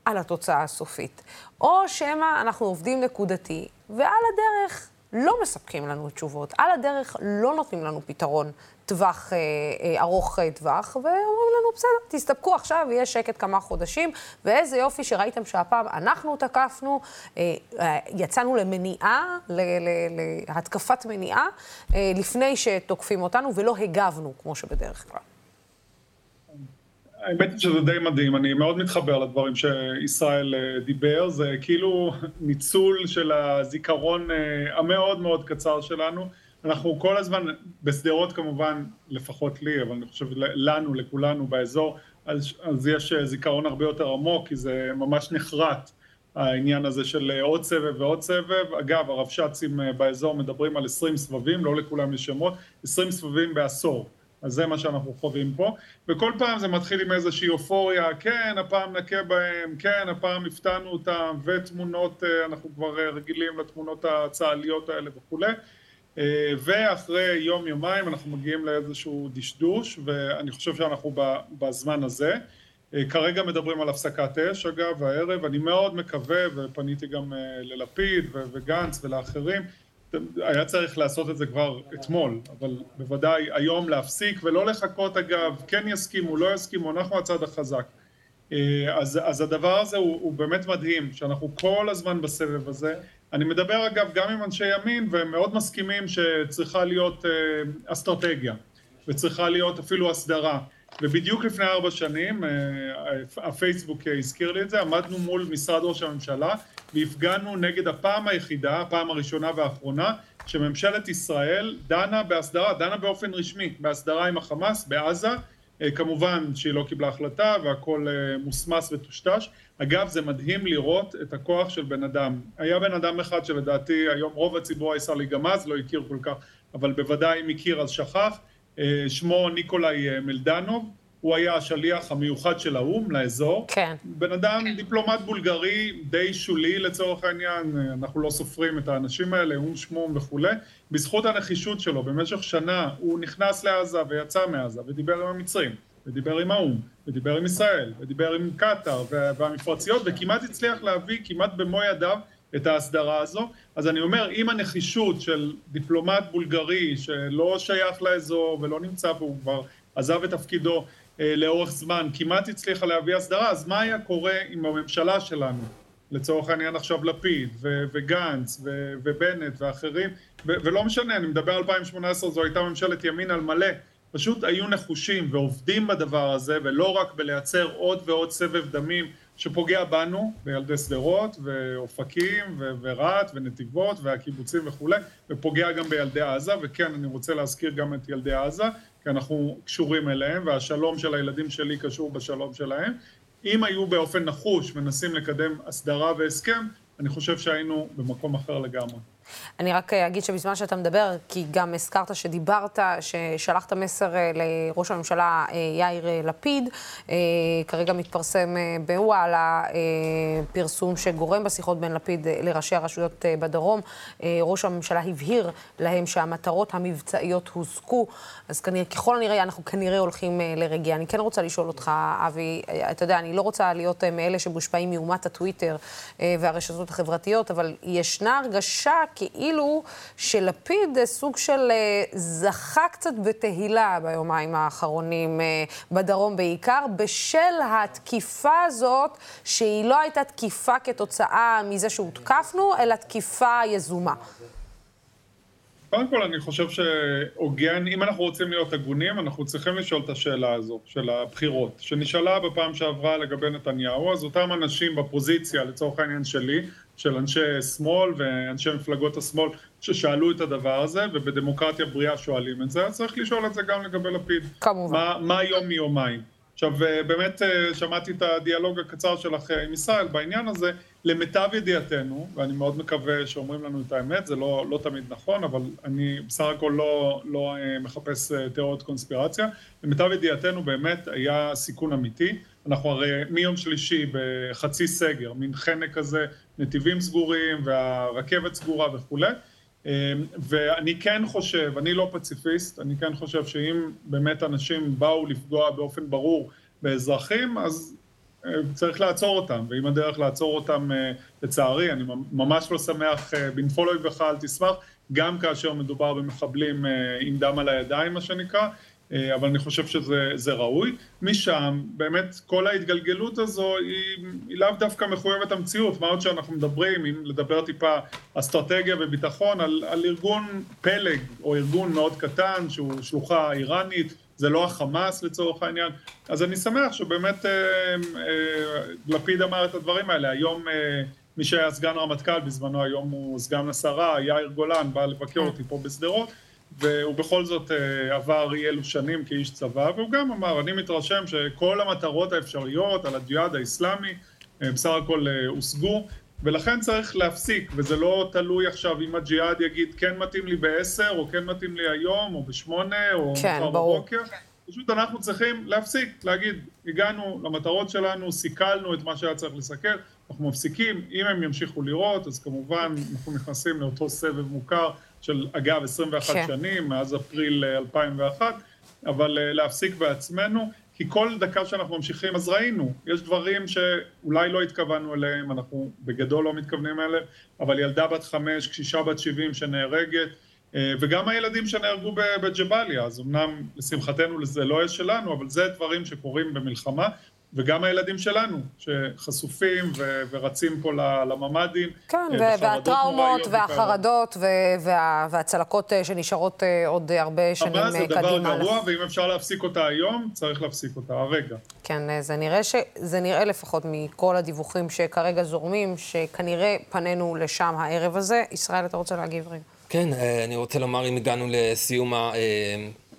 על התוצאה הסופית. או שמא אנחנו עובדים נקודתי, ועל הדרך לא מספקים לנו תשובות, על הדרך לא נותנים לנו פתרון טווח, אה, אה, ארוך אה, טווח, ואומרים לנו, בסדר, תסתפקו עכשיו, יהיה שקט כמה חודשים, ואיזה יופי שראיתם שהפעם אנחנו תקפנו, אה, אה, יצאנו למניעה, ל, ל, להתקפת מניעה, אה, לפני שתוקפים אותנו, ולא הגבנו, כמו שבדרך כלל. האמת היא שזה די מדהים, אני מאוד מתחבר לדברים שישראל אה, דיבר, זה כאילו ניצול של הזיכרון אה, המאוד מאוד קצר שלנו. אנחנו כל הזמן, בשדרות כמובן, לפחות לי, אבל אני חושב לנו, לכולנו באזור, אז, אז יש אה, זיכרון הרבה יותר עמוק, כי זה ממש נחרט, העניין הזה של עוד סבב ועוד סבב. אגב, הרבש"צים באזור מדברים על 20 סבבים, לא לכולם יש שמות, 20 סבבים בעשור. אז זה מה שאנחנו חווים פה, וכל פעם זה מתחיל עם איזושהי אופוריה, כן, הפעם נכה בהם, כן, הפעם הפתענו אותם, ותמונות, אה, אנחנו כבר אה, רגילים לתמונות הצה"ליות האלה וכולי, אה, ואחרי יום-יומיים אנחנו מגיעים לאיזשהו דשדוש, ואני חושב שאנחנו בזמן הזה. כרגע מדברים על הפסקת אש, אגב, הערב, אני מאוד מקווה, ופניתי גם ללפיד וגנץ ולאחרים, היה צריך לעשות את זה כבר אתמול, אבל בוודאי היום להפסיק ולא לחכות אגב, כן יסכימו, לא יסכימו, אנחנו הצד החזק. אה, אז, אז הדבר הזה הוא, הוא באמת מדהים, שאנחנו כל הזמן בסבב הזה. אני מדבר אגב גם עם אנשי ימין והם מאוד מסכימים שצריכה להיות אה, אסטרטגיה וצריכה להיות אפילו הסדרה. ובדיוק לפני ארבע שנים, אה, הפייסבוק הזכיר לי את זה, עמדנו מול משרד ראש הממשלה והפגנו נגד הפעם היחידה, הפעם הראשונה והאחרונה, שממשלת ישראל דנה בהסדרה, דנה באופן רשמי, בהסדרה עם החמאס בעזה, אה, כמובן שהיא לא קיבלה החלטה והכל אה, מוסמס וטושטש. אגב, זה מדהים לראות את הכוח של בן אדם. היה בן אדם אחד שלדעתי היום רוב הציבור הישראלי גם אז לא הכיר כל כך, אבל בוודאי אם הכיר אז שכח, שמו ניקולאי מלדנוב. הוא היה השליח המיוחד של האו"ם לאזור. כן. בן אדם דיפלומט בולגרי די שולי לצורך העניין, אנחנו לא סופרים את האנשים האלה, או"ם שמום וכולי. בזכות הנחישות שלו, במשך שנה הוא נכנס לעזה ויצא מעזה ודיבר עם המצרים, ודיבר עם האו"ם, ודיבר עם ישראל, ודיבר עם קטאר והמפרציות, וכמעט הצליח להביא כמעט במו ידיו את ההסדרה הזו. אז אני אומר, עם הנחישות של דיפלומט בולגרי שלא שייך לאזור ולא נמצא פה, הוא כבר עזב את תפקידו, לאורך זמן. כמעט הצליחה להביא הסדרה, אז מה היה קורה עם הממשלה שלנו? לצורך העניין עכשיו לפיד ו- וגנץ ו- ובנט ואחרים, ו- ולא משנה, אני מדבר 2018, זו הייתה ממשלת ימין על מלא, פשוט היו נחושים ועובדים בדבר הזה, ולא רק בלייצר עוד ועוד סבב דמים שפוגע בנו, בילדי שדרות ואופקים ורהט ונתיבות והקיבוצים וכולי, ופוגע גם בילדי עזה, וכן, אני רוצה להזכיר גם את ילדי עזה, כי אנחנו קשורים אליהם, והשלום של הילדים שלי קשור בשלום שלהם. אם היו באופן נחוש מנסים לקדם הסדרה והסכם, אני חושב שהיינו במקום אחר לגמרי. אני רק אה, אגיד שבזמן שאתה מדבר, כי גם הזכרת שדיברת, ששלחת מסר אה, לראש הממשלה אה, יאיר לפיד, כרגע מתפרסם בוואלה פרסום שגורם בשיחות בין לפיד לראשי הרשויות בדרום. ראש הממשלה הבהיר להם שהמטרות המבצעיות הוזכו, אז כנראה, ככל הנראה אנחנו כנראה הולכים לרגיעה. אני כן רוצה לשאול אותך, אבי, אתה יודע, אני לא רוצה להיות מאלה שמושפעים מאומת הטוויטר והרשתות החברתיות, אבל ישנה הרגשה כאילו שלפיד סוג של אה, זכה קצת בתהילה ביומיים האחרונים, אה, בדרום בעיקר, בשל התקיפה הזאת, שהיא לא הייתה תקיפה כתוצאה מזה שהותקפנו, אלא תקיפה יזומה. קודם כל, אני חושב שהוגן, אם אנחנו רוצים להיות הגונים, אנחנו צריכים לשאול את השאלה הזו, של הבחירות, שנשאלה בפעם שעברה לגבי נתניהו, אז אותם אנשים בפוזיציה, לצורך העניין שלי, של אנשי שמאל ואנשי מפלגות השמאל ששאלו את הדבר הזה, ובדמוקרטיה בריאה שואלים את זה, אז צריך לשאול את זה גם לגבי לפיד. כמובן. מה, מה יום מיומיים. עכשיו, אה, באמת אה, שמעתי את הדיאלוג הקצר שלך אה, עם ישראל בעניין הזה. למיטב ידיעתנו, ואני מאוד מקווה שאומרים לנו את האמת, זה לא, לא תמיד נכון, אבל אני בסך הכל לא, לא מחפש תיאוריות קונספירציה. למיטב ידיעתנו באמת היה סיכון אמיתי. אנחנו הרי מיום שלישי בחצי סגר, מין חנק כזה, נתיבים סגורים והרכבת סגורה וכולי. ואני כן חושב, אני לא פציפיסט, אני כן חושב שאם באמת אנשים באו לפגוע באופן ברור באזרחים, אז אה, צריך לעצור אותם, ואם הדרך לעצור אותם, אה, לצערי, אני ממש לא שמח, אה, בנפול אויבך אל תשמח, גם כאשר מדובר במחבלים עם דם על הידיים, מה שנקרא, אבל אני חושב שזה ראוי. משם, באמת, כל ההתגלגלות הזו היא, היא לאו דווקא מחויבת המציאות. מה עוד שאנחנו מדברים, אם לדבר טיפה אסטרטגיה וביטחון, על, על ארגון פלג, או ארגון מאוד קטן, שהוא שלוחה איראנית, זה לא החמאס לצורך העניין. אז אני שמח שבאמת אה, אה, לפיד אמר את הדברים האלה. היום אה, מי שהיה סגן רמטכ"ל בזמנו, היום הוא סגן השרה, יאיר גולן, בא לבקר אותי פה בשדרות. והוא בכל זאת אה, עבר אי אלו שנים כאיש צבא, והוא גם אמר, אני מתרשם שכל המטרות האפשריות על הג'יהאד האיסלאמי אה, בסך הכל אה, הושגו, ולכן צריך להפסיק, וזה לא תלוי עכשיו אם הג'יהאד יגיד כן מתאים לי בעשר, או כן מתאים לי היום, או בשמונה, או כן, מחר בבוקר. פשוט אנחנו צריכים להפסיק, להגיד, הגענו למטרות שלנו, סיכלנו את מה שהיה צריך לסכל, אנחנו מפסיקים, אם הם ימשיכו לראות, אז כמובן אנחנו נכנסים לאותו סבב מוכר של אגב 21 כן. שנים, מאז אפריל 2001, אה, אבל אה, להפסיק בעצמנו, כי כל דקה שאנחנו ממשיכים, אז ראינו, יש דברים שאולי לא התכוונו אליהם, אנחנו בגדול לא מתכוונים אליהם, אבל ילדה בת חמש, קשישה בת שבעים שנהרגת, אה, וגם הילדים שנהרגו בג'באליה, אז אמנם לשמחתנו זה לא יש שלנו, אבל זה דברים שקורים במלחמה, וגם הילדים שלנו, שחשופים ו- ורצים פה לממ"דים. כן, אה, והטראומות והחרדות וה- והצלקות אה, שנשארות אה, עוד הרבה שנים קדימה. אבל זה דבר גרוע, ואם אפשר להפסיק אותה היום, צריך להפסיק אותה הרגע. כן, זה נראה, ש... זה נראה לפחות מכל הדיווחים שכרגע זורמים, שכנראה פנינו לשם הערב הזה. ישראל, אתה רוצה להגיב רגע? כן, אני רוצה לומר, אם הגענו לסיום, ה,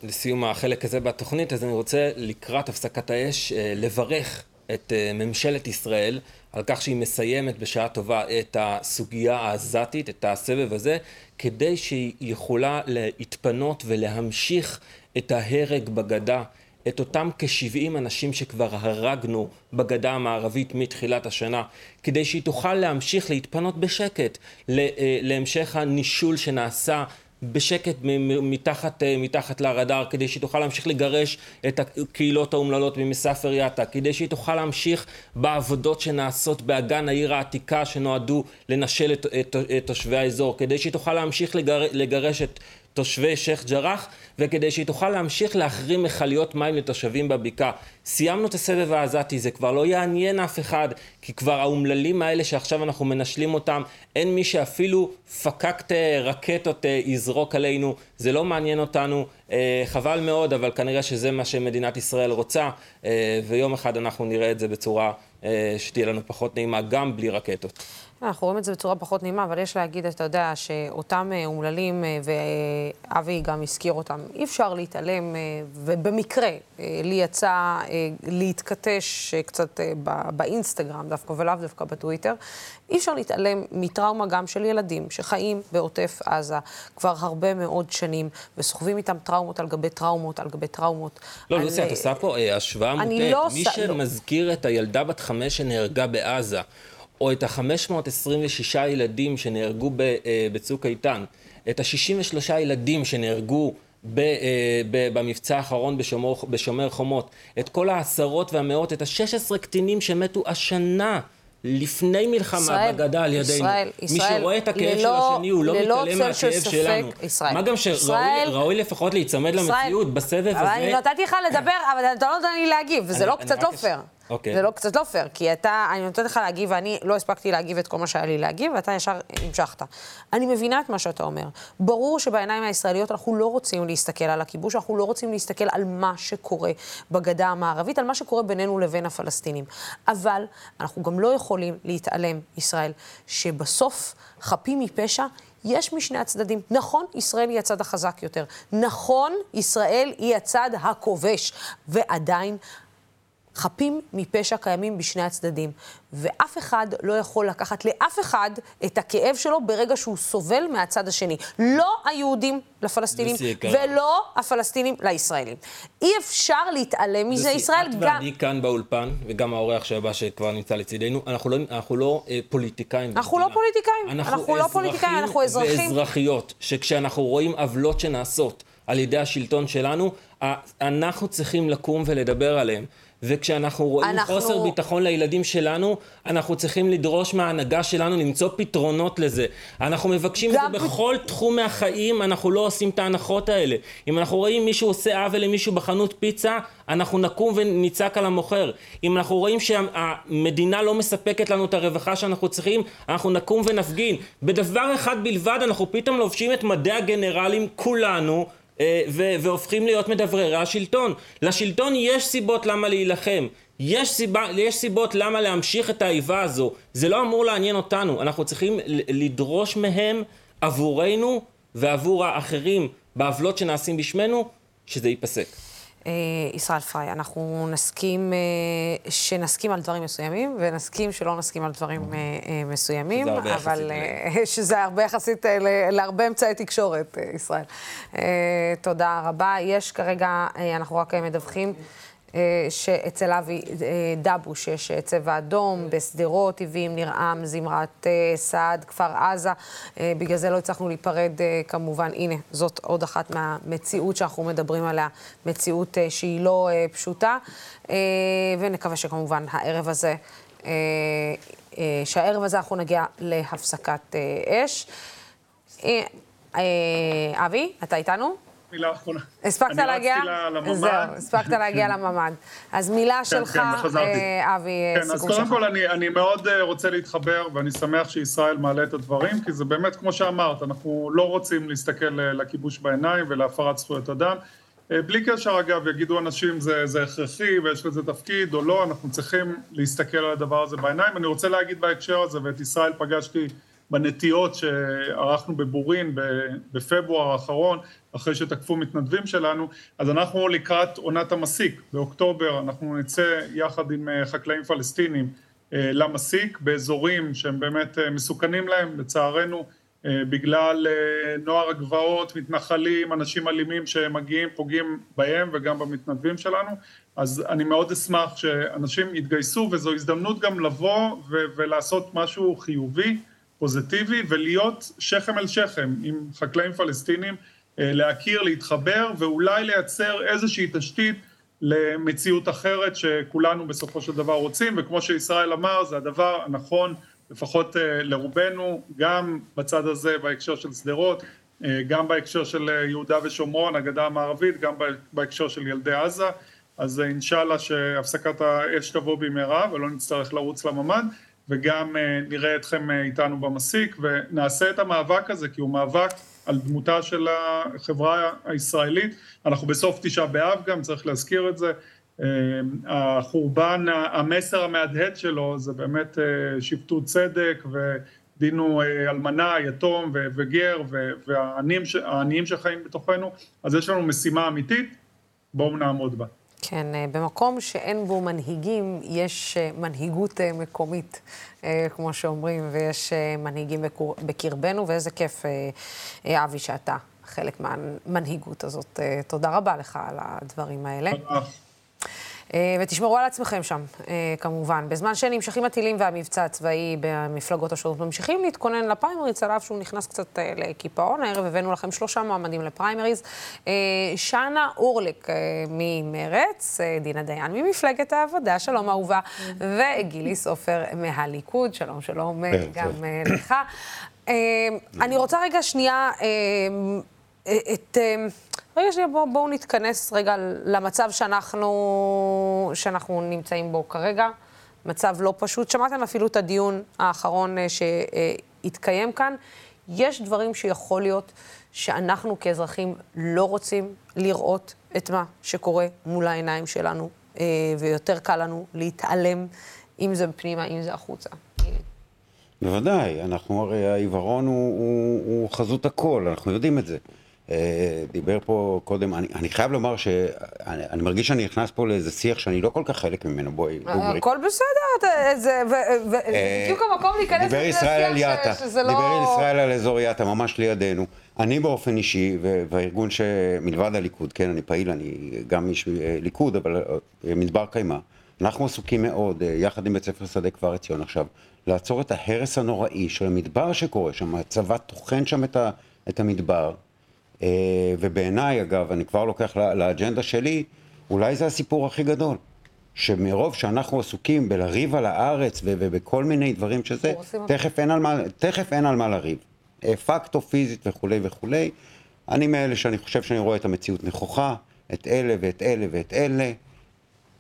לסיום החלק הזה בתוכנית, אז אני רוצה לקראת הפסקת האש לברך את ממשלת ישראל על כך שהיא מסיימת בשעה טובה את הסוגיה העזתית, את הסבב הזה, כדי שהיא יכולה להתפנות ולהמשיך את ההרג בגדה, את אותם כ-70 אנשים שכבר הרגנו בגדה המערבית מתחילת השנה, כדי שהיא תוכל להמשיך להתפנות בשקט אה, להמשך הנישול שנעשה בשקט מתחת, אה, מתחת לרדאר, כדי שהיא תוכל להמשיך לגרש את הקהילות האומללות ממספר יטה, כדי שהיא תוכל להמשיך בעבודות שנעשות באגן העיר העתיקה שנועדו לנשל את, את, את תושבי האזור, כדי שהיא תוכל להמשיך לגר, לגרש את תושבי שייח' ג'ראח, וכדי שהיא תוכל להמשיך להחרים מכליות מים לתושבים בבקעה. סיימנו את הסבב העזתי, זה כבר לא יעניין אף אחד, כי כבר האומללים האלה שעכשיו אנחנו מנשלים אותם, אין מי שאפילו פקקט רקטות אה, יזרוק עלינו, זה לא מעניין אותנו, אה, חבל מאוד, אבל כנראה שזה מה שמדינת ישראל רוצה, אה, ויום אחד אנחנו נראה את זה בצורה שתהיה לנו פחות נעימה, גם בלי רקטות. אנחנו רואים את זה בצורה פחות נעימה, אבל יש להגיד, אתה יודע, שאותם אה, אומללים, אה, ואבי גם הזכיר אותם, אי אפשר להתעלם, אה, ובמקרה לי יצא להתכתש קצת באינסטגרם דווקא, ולאו דווקא בטוויטר, אי אפשר להתעלם מטראומה גם של ילדים שחיים בעוטף עזה כבר הרבה מאוד שנים, וסוחבים איתם טראומות על גבי טראומות על גבי טראומות. לא, לוסי, את עושה פה השוואה מוטעת. לא מי שמזכיר לא. את הילדה בת חמש שנהרגה בעזה, או את ה-526 ילדים שנהרגו אה, בצוק איתן, את ה-63 ילדים שנהרגו ב, אה, ב, במבצע האחרון בשומר, בשומר חומות, את כל העשרות והמאות, את ה-16 קטינים שמתו השנה. לפני מלחמה ישראל, בגדה על ידינו. ישראל, מי ישראל, שרואה את הכאב ללא, של השני, הוא לא מתעלם מהכאב ספק, שלנו. ישראל. מה גם שראוי לפחות להיצמד למציאות בסבב הזה. אבל אני נתתי לך לדבר, אבל אתה לא נותן לי להגיב, וזה לא קצת לא פייר. אוקיי. זה לא קצת לא פייר, כי אתה, אני נותנת לך להגיב, ואני לא הספקתי להגיב את כל מה שהיה לי להגיב, ואתה ישר המשכת. אני מבינה את מה שאתה אומר. ברור שבעיניים הישראליות אנחנו לא רוצים להסתכל על הכיבוש, אנחנו לא רוצים להסתכל על מה שקורה בגדה המערבית, על מה שקורה בינינו לבין הפלסטינים. אבל אנחנו גם לא יכולים להתעלם, ישראל, שבסוף חפים מפשע יש משני הצדדים. נכון, ישראל היא הצד החזק יותר. נכון, ישראל היא הצד הכובש. ועדיין חפים מפשע קיימים בשני הצדדים, ואף אחד לא יכול לקחת לאף אחד את הכאב שלו ברגע שהוא סובל מהצד השני. לא היהודים לפלסטינים, ולא הפלסטינים לישראלים. אי אפשר להתעלם מזה, ישראל גם... את ואני כאן באולפן, וגם האורח שבא שכבר נמצא לצידנו, אנחנו לא, אנחנו לא אה, פוליטיקאים. אנחנו לא פוליטיקאים, אנחנו, אנחנו לא פוליטיקאים, אנחנו אזרחים. ואזרחיות, שכשאנחנו רואים עוולות שנעשות על ידי השלטון שלנו, אנחנו צריכים לקום ולדבר עליהם. וכשאנחנו רואים אנחנו... חוסר ביטחון לילדים שלנו, אנחנו צריכים לדרוש מההנהגה שלנו למצוא פתרונות לזה. אנחנו מבקשים את זה בכל תחום מהחיים, אנחנו לא עושים את ההנחות האלה. אם אנחנו רואים מישהו עושה עוול למישהו בחנות פיצה, אנחנו נקום ונצעק על המוכר. אם אנחנו רואים שהמדינה לא מספקת לנו את הרווחה שאנחנו צריכים, אנחנו נקום ונפגין. בדבר אחד בלבד אנחנו פתאום לובשים את מדי הגנרלים כולנו, אה, והופכים להיות מדבררי השלטון. לשלטון יש סיבות למה להילחם. יש, סיבה, יש סיבות למה להמשיך את האיבה הזו. זה לא אמור לעניין אותנו. אנחנו צריכים לדרוש מהם עבורנו ועבור האחרים בעוולות שנעשים בשמנו, שזה ייפסק. אה, ישראל פריי, אנחנו נסכים, אה, שנסכים על דברים מסוימים, ונסכים שלא נסכים על דברים אה, מסוימים, אבל שזה הרבה יחסית להרבה אמצעי תקשורת, ישראל. תודה רבה. יש כרגע, אנחנו רק מדווחים. אה, שאצל אבי אה, דבוש יש אה, צבע אדום, בשדרות, עיבים, נרעם, זמרת סעד, כפר עזה. בגלל זה לא הצלחנו להיפרד כמובן. הנה, זאת עוד אחת מהמציאות שאנחנו מדברים עליה, מציאות שהיא לא פשוטה. ונקווה שכמובן הערב הזה, שהערב הזה אנחנו נגיע להפסקת אש. אבי, אתה איתנו? מילה אחרונה. הספקת להגיע? זהו, הספקת להגיע לממ"ד. אז מילה כן, שלך, כן, אה, אבי, אה, כן, אז קודם כל אני, אני מאוד אה, רוצה להתחבר, ואני שמח שישראל מעלה את הדברים, כי זה באמת, כמו שאמרת, אנחנו לא רוצים להסתכל לכיבוש בעיניים ולהפרת זכויות אדם. בלי קשר, אגב, יגידו אנשים זה, זה הכרחי ויש לזה תפקיד או לא, אנחנו צריכים להסתכל על הדבר הזה בעיניים. אני רוצה להגיד בהקשר הזה, ואת ישראל פגשתי בנטיעות שערכנו בבורין בפברואר האחרון, אחרי שתקפו מתנדבים שלנו, אז אנחנו לקראת עונת המסיק, באוקטובר אנחנו נצא יחד עם חקלאים פלסטינים למסיק באזורים שהם באמת מסוכנים להם, לצערנו אה, בגלל אה, נוער הגבעות, מתנחלים, אנשים אלימים שמגיעים, פוגעים בהם וגם במתנדבים שלנו, אז אני מאוד אשמח שאנשים יתגייסו וזו הזדמנות גם לבוא ולעשות משהו חיובי, פוזיטיבי ולהיות שכם אל שכם עם חקלאים פלסטינים, אה, להכיר, להתחבר ואולי לייצר איזושהי תשתית למציאות אחרת שכולנו בסופו של דבר רוצים. וכמו שישראל אמר זה הדבר הנכון לפחות אה, לרובנו, גם בצד הזה בהקשר של שדרות, אה, גם בהקשר של אה, יהודה ושומרון, הגדה המערבית, גם בהקשר של ילדי עזה, אז אינשאללה שהפסקת האש תבוא במהרה ולא נצטרך לרוץ לממ"ד, וגם נראה אתכם איתנו במסיק ונעשה את המאבק הזה כי הוא מאבק על דמותה של החברה הישראלית, אנחנו בסוף תשעה באב גם, צריך להזכיר את זה, אה, החורבן, המסר המהדהד שלו זה באמת אה, שפטו צדק ודינו אלמנה, יתום וגר והעניים שחיים בתוכנו, אז יש לנו משימה אמיתית, בואו נעמוד בה. כן, במקום שאין בו מנהיגים, יש מנהיגות מקומית, כמו שאומרים, ויש מנהיגים בקרבנו, ואיזה כיף, אבי, שאתה חלק מהמנהיגות הזאת. תודה רבה לך על הדברים האלה. תודה. אה, ותשמרו על עצמכם שם, אה, כמובן. בזמן שנמשכים הטילים והמבצע הצבאי במפלגות השונות, ממשיכים להתכונן לפריימריז, על אף שהוא נכנס קצת אה, לקיפאון. הערב הבאנו לכם שלושה מועמדים לפריימריז. שנה אורלק ממרץ, דינה דיין ממפלגת העבודה, שלום אהובה, וגילי סופר מהליכוד, שלום שלום גם לך. אני רוצה רגע שנייה את... רגע שנייה, בואו בוא נתכנס רגע למצב שאנחנו, שאנחנו נמצאים בו כרגע. מצב לא פשוט. שמעתם אפילו את הדיון האחרון אה, שהתקיים כאן. יש דברים שיכול להיות שאנחנו כאזרחים לא רוצים לראות את מה שקורה מול העיניים שלנו, אה, ויותר קל לנו להתעלם, אם זה פנימה, אם זה החוצה. בוודאי, אנחנו הרי העיוורון הוא, הוא, הוא חזות הכל, אנחנו יודעים את זה. אה, דיבר פה קודם, אני, אני חייב לומר שאני מרגיש שאני נכנס פה לאיזה שיח שאני לא כל כך חלק ממנו, בואי, דוגרי. אה, הכל בסדר, זה אה, בדיוק המקום להיכנס לזה שיח שזה לא... דיבר ישראל על אזור יאטה, ממש לידינו. אני באופן אישי, והארגון שמלבד הליכוד, כן, אני פעיל, אני גם איש ליכוד, אבל מדבר קיימא, אנחנו עסוקים מאוד, יחד עם בית ספר שדה כבר עציון עכשיו, לעצור את ההרס הנוראי של המדבר שקורה שם, הצבא טוחן שם את המדבר. אה, ובעיניי, אגב, אני כבר לוקח לאג'נדה שלי, אולי זה הסיפור הכי גדול. שמרוב שאנחנו עסוקים בלריב על הארץ ובכל מיני דברים שזה, תכף אין, על מה, תכף אין על מה לריב. אה, פקטו פיזית וכולי וכולי. אני מאלה שאני חושב שאני רואה את המציאות נכוחה, את אלה ואת אלה ואת אלה.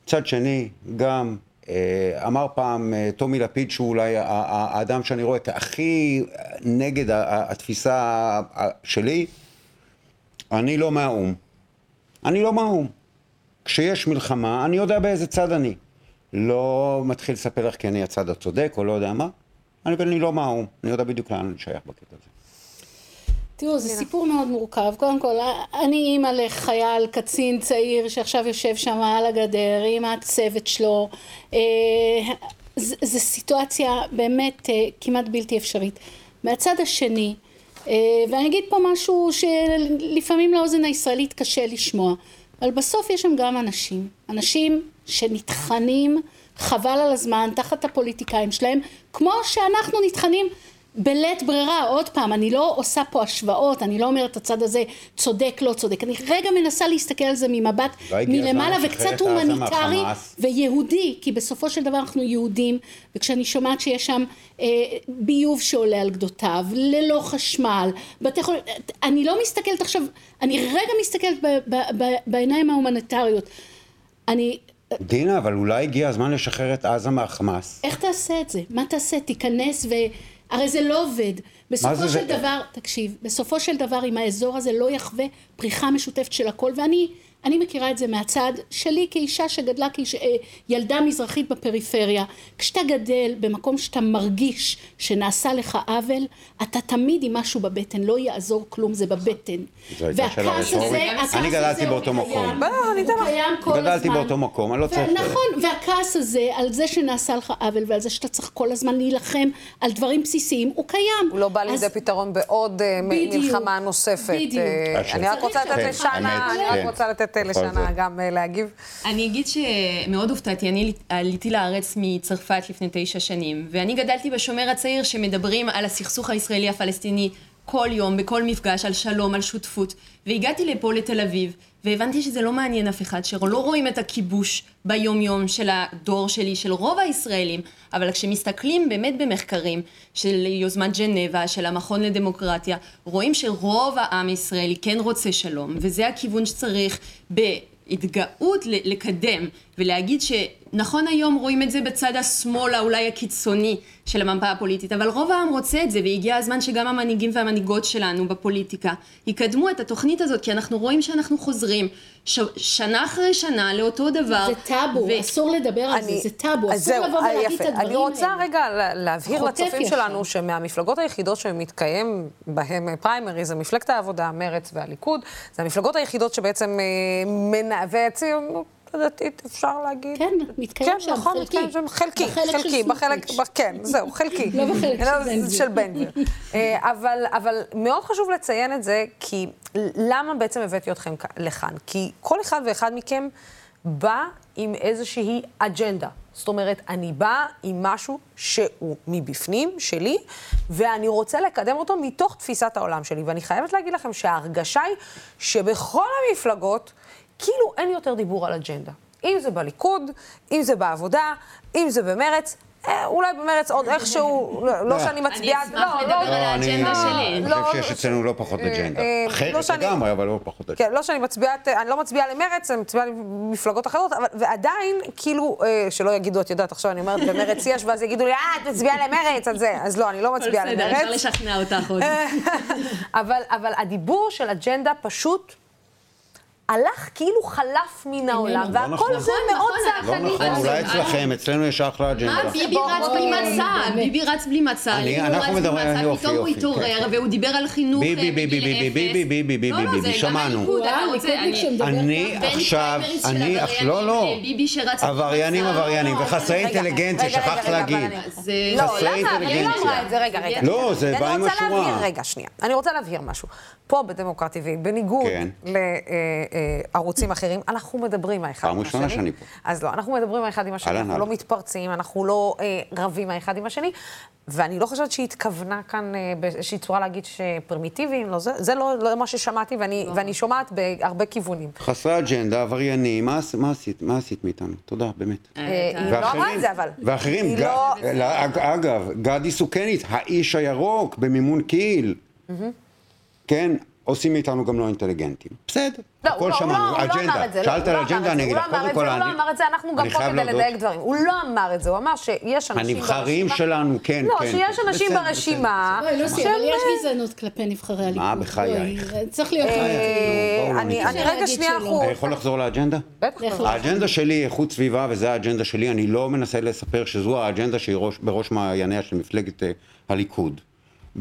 מצד שני, גם אה, אמר פעם טומי לפיד שהוא אולי האדם שאני רואה את הכי נגד התפיסה שלי, אני לא מהאו"ם. אני לא מהאו"ם. כשיש מלחמה, אני יודע באיזה צד אני. לא מתחיל לספר לך כי אני הצד הצודק או לא יודע מה. אני, אני לא מהאו"ם, אני יודע בדיוק לאן אני שייך בקטע הזה. תראו, זה סיפור מאוד מורכב. קודם כל, אני אימא לחייל, קצין צעיר שעכשיו יושב שם על הגדר עם הצוות שלו. אה, זו סיטואציה באמת אה, כמעט בלתי אפשרית. מהצד השני, ואני אגיד פה משהו שלפעמים לאוזן הישראלית קשה לשמוע, אבל בסוף יש שם גם אנשים, אנשים שנטחנים חבל על הזמן תחת הפוליטיקאים שלהם, כמו שאנחנו נטחנים בלית ברירה, עוד פעם, אני לא עושה פה השוואות, אני לא אומרת הצד הזה צודק, לא צודק, אני רגע מנסה להסתכל על זה ממבט לא מלמעלה וקצת הומניטרי ויהודי, כי בסופו של דבר אנחנו יהודים, וכשאני שומעת שיש שם אה, ביוב שעולה על גדותיו, ללא חשמל, בתי חולים, אני לא מסתכלת עכשיו, אני רגע מסתכלת ב, ב, ב, בעיניים ההומניטריות, אני דינה, אבל אולי הגיע הזמן לשחרר את עזה מהחמאס. איך תעשה את זה? מה תעשה? תיכנס ו... הרי זה לא עובד. בסופו של זה... דבר, תקשיב, בסופו של דבר אם האזור הזה לא יחווה פריחה משותפת של הכל, ואני אני מכירה את זה מהצד שלי כאישה שגדלה כילדה מזרחית בפריפריה. כשאתה גדל במקום שאתה מרגיש שנעשה לך עוול, אתה תמיד עם משהו בבטן, לא יעזור כלום, זה בבטן. והכעס הזה, הכעס הזה אני גדלתי באותו מקום. הוא קיים כל הזמן. גדלתי באותו מקום, אני לא צריך... נכון, והכעס הזה, על זה שנעשה לך עוול ועל זה שאתה צריך כל הזמן להילחם על דברים בסיסיים, הוא קיים. הוא לא בא לידי פתרון בעוד אה, מלחמה נוספת. בדיוק. אה, אני רק רוצה לתת לשנה, אני רק רוצה לתת לשנה גם אה, להגיב. אני אגיד שמאוד הופתעתי, אני עליתי לארץ מצרפת לפני תשע שנים, ואני גדלתי בשומר הצעיר שמדברים על הסכסוך הישראלי-הפלסטיני כל יום, בכל מפגש, על שלום, על שותפות. והגעתי לפה לתל אביב, והבנתי שזה לא מעניין אף אחד, שלא רואים את הכיבוש ביום-יום של הדור שלי, של רוב הישראלים, אבל כשמסתכלים באמת במחקרים של יוזמת ג'נבה, של המכון לדמוקרטיה, רואים שרוב העם הישראלי כן רוצה שלום, וזה הכיוון שצריך בהתגאות לקדם ולהגיד שנכון היום רואים את זה בצד השמאל האולי הקיצוני של המפה הפוליטית, אבל רוב העם רוצה את זה, והגיע הזמן שגם המנהיגים והמנהיגות שלנו בפוליטיקה יקדמו את התוכנית הזאת, כי אנחנו רואים שאנחנו חוזרים ש... שנה אחרי שנה לאותו דבר. זה טאבו, ו... אסור לדבר על אני... זה, זה טאבו, אסור זהו, לבוא ולהגיד את הדברים האלה. אני רוצה רגע להבהיר לצופים ישר. שלנו שמהמפלגות היחידות שמתקיים בהן פריימריז, זה מפלגת העבודה, מרצ והליכוד, זה המפלגות היחידות שבעצם אה, מנ... הדתית, אפשר להגיד. כן, מתקיים כן, שם, נכון, חלקי. כן, מתקיים שם חלקי, חלקי, בחלק, כן, זהו, חלקי. לא בחלק לא, של בן גביר. אה, אבל, אבל מאוד חשוב לציין את זה, כי למה בעצם הבאתי אתכם לכאן? כי כל אחד ואחד מכם בא עם איזושהי אג'נדה. זאת אומרת, אני באה עם משהו שהוא מבפנים, שלי, ואני רוצה לקדם אותו מתוך תפיסת העולם שלי. ואני חייבת להגיד לכם שההרגשה היא שבכל המפלגות, כאילו אין יותר דיבור על אג'נדה. אם זה בליכוד, אם זה בעבודה, אם זה במרץ, אה, אולי במרץ עוד איכשהו, לא, לא שאני מצביעה... אני אשמח לדבר על האג'נדה שלי. אני חושב שיש אצלנו לא פחות אה, אג'נדה. אה, אחרת לגמרי, אבל לא פחות אג'נדה. כן, לא שאני מצביעה, אני לא מצביעה למרץ, אני מצביעה למפלגות אחרות, ועדיין, כאילו, שלא יגידו, את יודעת, עכשיו אני אומרת, במרץ יש, ואז יגידו לי, אה, את מצביעה למרץ, אז זה. אז לא, אני לא מצביעה למרץ. בסדר, אפשר לשכנע אותך עוד. אבל הדיבור של אג'נדה פשוט... הלך כאילו חלף מן העולם, לא והכל נכון. זה מאוד נכון, צעקני. לא נכון, אולי אצלכם, אצלנו יש אחלה אג'נדה. מה, ביבי רץ בלי מצע, ביבי רץ בלי מצע, אנחנו מדברים, יופי, פתאום הוא התעורר, והוא דיבר על חינוך ביבי, ביבי, ביבי, ביבי, ביבי, ביבי, ביבי, שמענו. אני עכשיו, אני, לא, לא, עבריינים, עבריינים, וחסרי אינטליגנציה, שכחת להגיד. חסרי אינטליגנציה. לא, זה בא עם השורה. רגע, שנייה. אני רוצה להבהיר משהו. פה בדמוקרט TV, בניגוד לערוצים אחרים, אנחנו מדברים האחד עם השני. פעם ראשונה שאני פה. אז לא, אנחנו מדברים האחד עם השני, אנחנו לא מתפרצים, אנחנו לא אה, רבים האחד עם השני, ואני לא חושבת שהיא התכוונה כאן אה, באיזושהי צורה להגיד שפרימיטיביים, לא, זה, זה לא, לא מה ששמעתי, ואני, לא. ואני שומעת בהרבה כיוונים. חסרי אג'נדה, עבריינים, מה, מה עשית? מה עשית מאיתנו? תודה, באמת. אה, היא לא אמרה את זה, אבל. ואחרים, ג... לא... אגב, גדי סוכנית, האיש הירוק במימון קהיל. כן, עושים מאיתנו גם לא אינטליגנטים. בסדר, לא, הכל לא, שמענו, לא, אג'נדה. לא לא שאלת על אג'נדה, אני אגיד לך, קודם כל... הוא לא אמר את זה, אנחנו גם פה כדי לדייק דברים. הוא לא אמר את זה, הוא אמר שיש אנשים ברשימה... הנבחרים שלנו, כן, כן. לא, שיש אנשים ברשימה... לא, לוסי, אבל יש גזענות כלפי נבחרי הליכוד. מה בחייך? צריך להיות... אה, אני רגע שנייה אחוז. אתה יכול לחזור לאג'נדה? בטח. האג'נדה שלי היא איכות סביבה, וזו האג'נדה שלי. אני לא מנסה לספר שזו האג'נדה שהיא בראש מעייניה של מפלגת אה, הליכוד.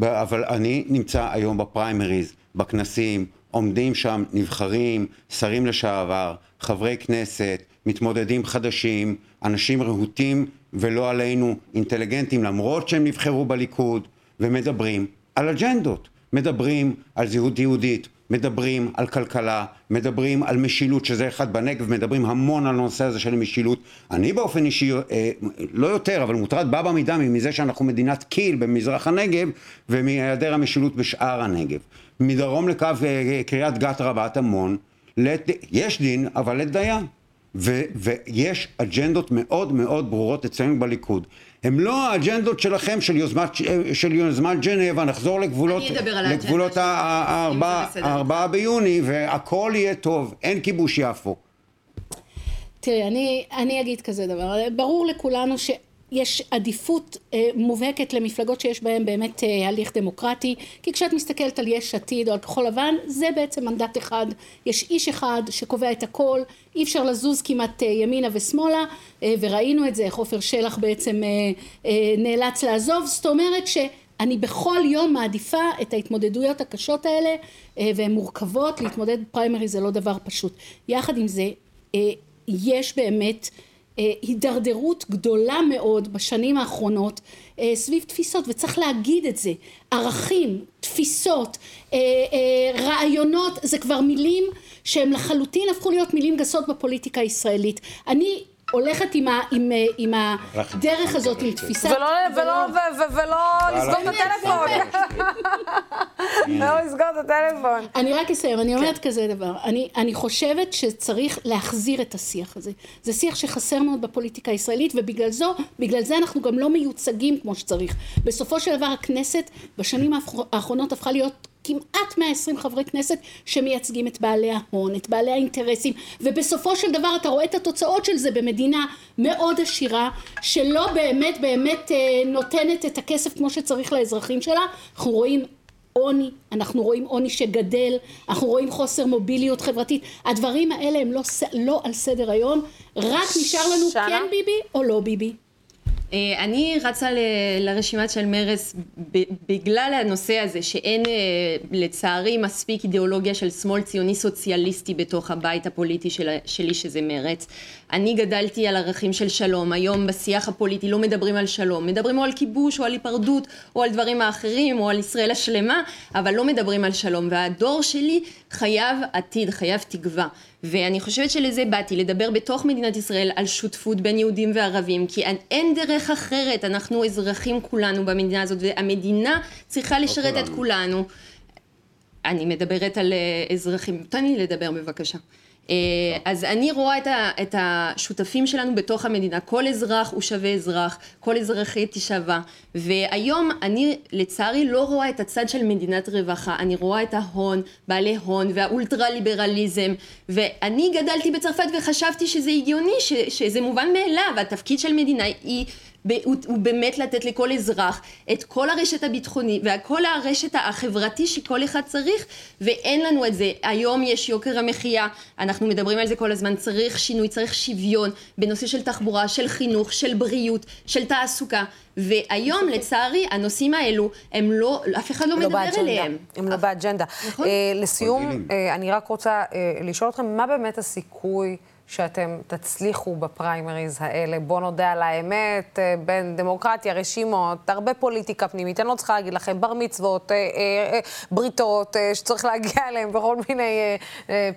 אבל אני נמצא היום בפריימריז, בכנסים, עומדים שם נבחרים, שרים לשעבר, חברי כנסת, מתמודדים חדשים, אנשים רהוטים ולא עלינו אינטליגנטים למרות שהם נבחרו בליכוד ומדברים על אג'נדות, מדברים על זהות יהודית, מדברים על כלכלה, מדברים על משילות, שזה אחד בנגב, מדברים המון על הנושא הזה של משילות. אני באופן אישי, אה, לא יותר, אבל מוטרד בא במידה מזה שאנחנו מדינת קיל במזרח הנגב, ומהיעדר המשילות בשאר הנגב. מדרום לקו אה, קריית גת רבת עמון, לת... יש דין, אבל לית דיין. ו, ויש אג'נדות מאוד מאוד ברורות אצלנו בליכוד. הן לא האג'נדות שלכם של יוזמת, של יוזמת ג'נבה, נחזור לגבולות, לגבולות הארבעה ביוני והכל יהיה טוב, אין כיבוש יפו. תראי, אני, אני אגיד כזה דבר, ברור לכולנו ש... יש עדיפות אה, מובהקת למפלגות שיש בהן באמת אה, הליך דמוקרטי, כי כשאת מסתכלת על יש עתיד או על כחול לבן, זה בעצם מנדט אחד, יש איש אחד שקובע את הכל, אי אפשר לזוז כמעט אה, ימינה ושמאלה, אה, וראינו את זה, איך עופר שלח בעצם אה, אה, נאלץ לעזוב, זאת אומרת ש... אני בכל יום מעדיפה את ההתמודדויות הקשות האלה אה, והן מורכבות, להתמודד בפריימריז זה לא דבר פשוט. יחד עם זה אה, יש באמת הידרדרות גדולה מאוד בשנים האחרונות אה, סביב תפיסות וצריך להגיד את זה. ערכים תפיסות אה, רעיונות זה כבר מילים שהם לחלוטין הפכו להיות מילים גסות בפוליטיקה הישראלית. אני הולכת עם, ה, עם, עם הדרך הזאת, עם תפיסה... ולא, ולא, ולא לסגור את הטלפון. לא לסגור את הטלפון. אני רק אסיים, אני אומרת. כזה דבר. אני חושבת שצריך להחזיר את השיח הזה. זה שיח שחסר מאוד בפוליטיקה הישראלית, ובגלל זו, בגלל זה אנחנו גם לא מיוצגים כמו שצריך. בסופו של דבר הכנסת בשנים האחרונות הפכה להיות כמעט 120 חברי כנסת שמייצגים את בעלי ההון, את בעלי האינטרסים, ובסופו של דבר אתה רואה את התוצאות של זה במדינה מאוד עשירה, שלא באמת באמת אה, נותנת את הכסף כמו שצריך לאזרחים שלה, אנחנו רואים עוני, אנחנו רואים עוני שגדל, אנחנו רואים חוסר מוביליות חברתית, הדברים האלה הם לא, לא על סדר היום, רק נשאר לנו שנה? כן ביבי או לא ביבי. אה, אני רצה לרשימת של מרס בגלל הנושא הזה שאין אה, לצערי מספיק אידיאולוגיה של שמאל ציוני סוציאליסטי בתוך הבית הפוליטי שלי שזה מרץ. אני גדלתי על ערכים של שלום, היום בשיח הפוליטי לא מדברים על שלום, מדברים או על כיבוש או על היפרדות או על דברים האחרים או על ישראל השלמה, אבל לא מדברים על שלום והדור שלי חייב עתיד, חייב תקווה. ואני חושבת שלזה באתי, לדבר בתוך מדינת ישראל על שותפות בין יהודים וערבים, כי אין דרך אחרת, אנחנו אזרחים כולנו במדינה הזאת, והמדינה צריכה לא לשרת את כולנו. אני מדברת על אה, אזרחים, תן לי לדבר בבקשה. אה, אז אני רואה את השותפים שלנו בתוך המדינה, כל אזרח הוא שווה אזרח, כל אזרחית היא שווה, והיום אני לצערי לא רואה את הצד של מדינת רווחה, אני רואה את ההון, בעלי הון והאולטרה ליברליזם, ואני גדלתי בצרפת וחשבתי שזה הגיוני, שזה מובן מאליו, התפקיד של מדינה היא הוא, באמת לתת לכל אזרח את כל הרשת הביטחוני וכל הרשת החברתי שכל אחד צריך ואין לנו את זה. היום יש יוקר המחיה, אנחנו מדברים על זה כל הזמן, צריך שינוי, צריך שוויון בנושא של תחבורה, של חינוך, של בריאות, של תעסוקה והיום לצערי הנושאים האלו הם לא, אף אחד לא, לא מדבר באג'נדה. אליהם. הם לא באג'נדה. נכון. אה, לסיום, אה, אני רק רוצה אה, לשאול אתכם, מה באמת הסיכוי שאתם תצליחו בפריימריז האלה. בואו נודה על האמת, אה, בין דמוקרטיה, רשימות, הרבה פוליטיקה פנימית. אני לא צריכה להגיד לכם, בר מצוות, אה, אה, בריתות, שצריך להגיע אליהם בכל מיני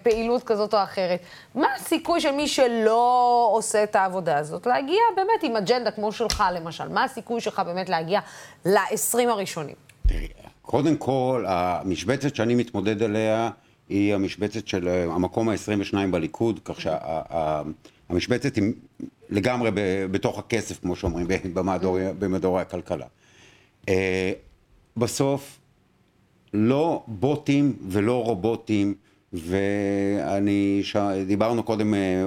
פעילות כזאת או אחרת. מה הסיכוי של מי שלא עושה את העבודה הזאת להגיע באמת עם אג'נדה כמו שלך, למשל? מה הסיכוי שלך באמת להגיע ל-20 הראשונים? קודם כל, המשבצת שאני מתמודד עליה... היא המשבצת של אה, המקום ה-22 בליכוד, כך שהמשבצת היא לגמרי בתוך הכסף, כמו שאומרים, במדורי הכלכלה. אה, בסוף, לא בוטים ולא רובוטים, ואני, ש... דיברנו קודם אה,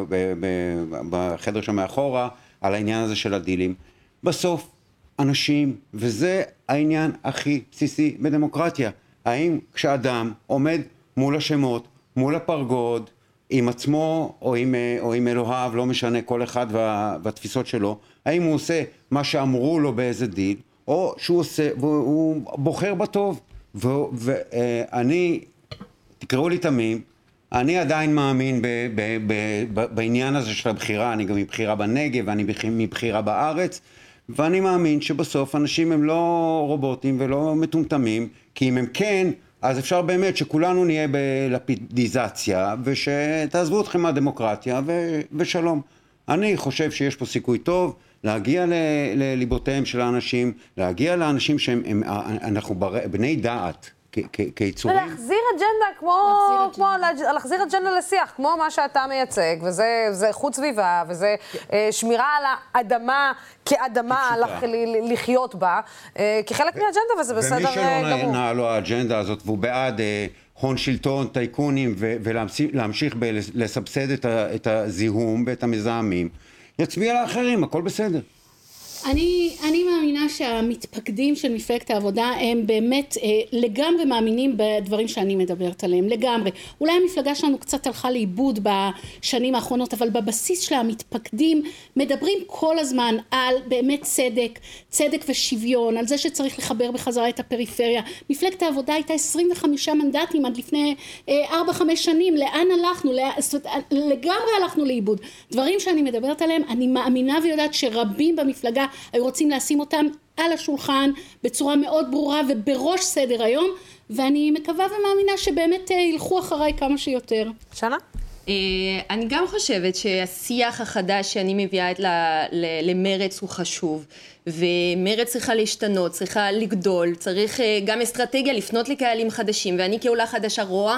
בחדר שם מאחורה על העניין הזה של הדילים. בסוף, אנשים, וזה העניין הכי בסיסי בדמוקרטיה, האם כשאדם עומד מול השמיים, מול הפרגוד, עם עצמו או עם, או עם אלוהיו, לא משנה, כל אחד וה, והתפיסות שלו, האם הוא עושה מה שאמרו לו באיזה דיל, או שהוא עושה, והוא בוחר בטוב. ואני, תקראו לי תמים, אני עדיין מאמין ב, ב, ב, ב, בעניין הזה של הבחירה, אני גם מבחירה בנגב ואני מבחירה בארץ, ואני מאמין שבסוף אנשים הם לא רובוטים ולא מטומטמים, כי אם הם כן, אז אפשר באמת שכולנו נהיה בלפידיזציה, ושתעזבו אתכם מהדמוקרטיה, ו- ושלום. אני חושב שיש פה סיכוי טוב להגיע לליבותיהם של האנשים, להגיע לאנשים שהם, הם, אנחנו בני דעת. כיצורים. ולהחזיר אג'נדה כמו, כמו להחזיר אג'נדה לשיח, כמו מה שאתה מייצג, וזה איכות סביבה, וזה אה, שמירה על האדמה כאדמה לח, לחיות בה, אה, כחלק מהאג'נדה, וזה בסדר גמור. ומי שלא נעה לו האג'נדה הזאת, והוא בעד אה, הון שלטון, טייקונים, ולהמשיך לסבסד את הזיהום ואת המזהמים, יצביע לאחרים, הכל בסדר. אני, אני מאמינה שהמתפקדים של מפלגת העבודה הם באמת אה, לגמרי מאמינים בדברים שאני מדברת עליהם, לגמרי. אולי המפלגה שלנו קצת הלכה לאיבוד בשנים האחרונות, אבל בבסיס שלה המתפקדים מדברים כל הזמן על באמת צדק, צדק ושוויון, על זה שצריך לחבר בחזרה את הפריפריה. מפלגת העבודה הייתה 25 מנדטים עד לפני 4-5 אה, שנים, לאן הלכנו? לא, זאת, לגמרי הלכנו לאיבוד. דברים שאני מדברת עליהם, אני מאמינה ויודעת שרבים במפלגה היו רוצים לשים אותם על השולחן בצורה מאוד ברורה ובראש סדר היום, ואני מקווה ומאמינה שבאמת אה, ילכו אחריי כמה שיותר. שנה? אה, אני גם חושבת שהשיח החדש שאני מביאה למרץ הוא חשוב ומרץ צריכה להשתנות, צריכה לגדול, צריך אה, גם אסטרטגיה לפנות לקהלים חדשים ואני כעולה חדשה רואה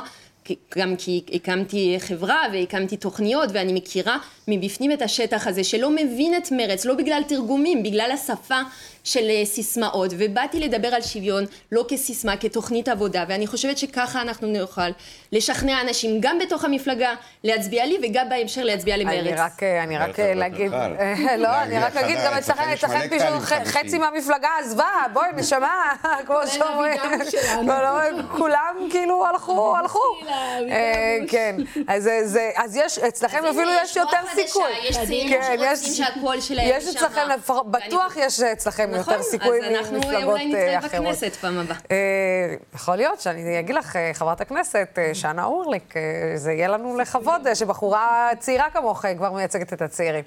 גם כי הקמתי חברה והקמתי תוכניות ואני מכירה מבפנים את השטח הזה שלא מבין את מרץ, לא בגלל תרגומים, בגלל השפה של אה, סיסמאות ובאתי לדבר על שוויון לא כסיסמה, כתוכנית עבודה ואני חושבת שככה אנחנו נוכל לשכנע אנשים גם בתוך המפלגה להצביע לי וגם בהמשך להצביע למרץ. אני רק, אה, אני רק אה, להגיד, לא, אני רק אגיד גם אצלכם, אצלכם פשוט חצי מהמפלגה עזבה, בואי נשמה, כמו שאומרים, כולם כאילו הלכו, הלכו. כן, אז יש, אצלכם אפילו יש יותר סיכוי. יש צעירים כן, שרוצים שהקול שלהם יש אצלכם, בטוח יש אצלכם יותר נכון, סיכוי ממפלגות אחרות. נכון, אז אנחנו אולי נתראה בכנסת פעם הבאה. אה, יכול להיות שאני אגיד לך, אה, חברת הכנסת אה, שנה אורליק, זה יהיה לנו לכבוד שבחורה צעירה כמוך כבר מייצגת את הצעירים.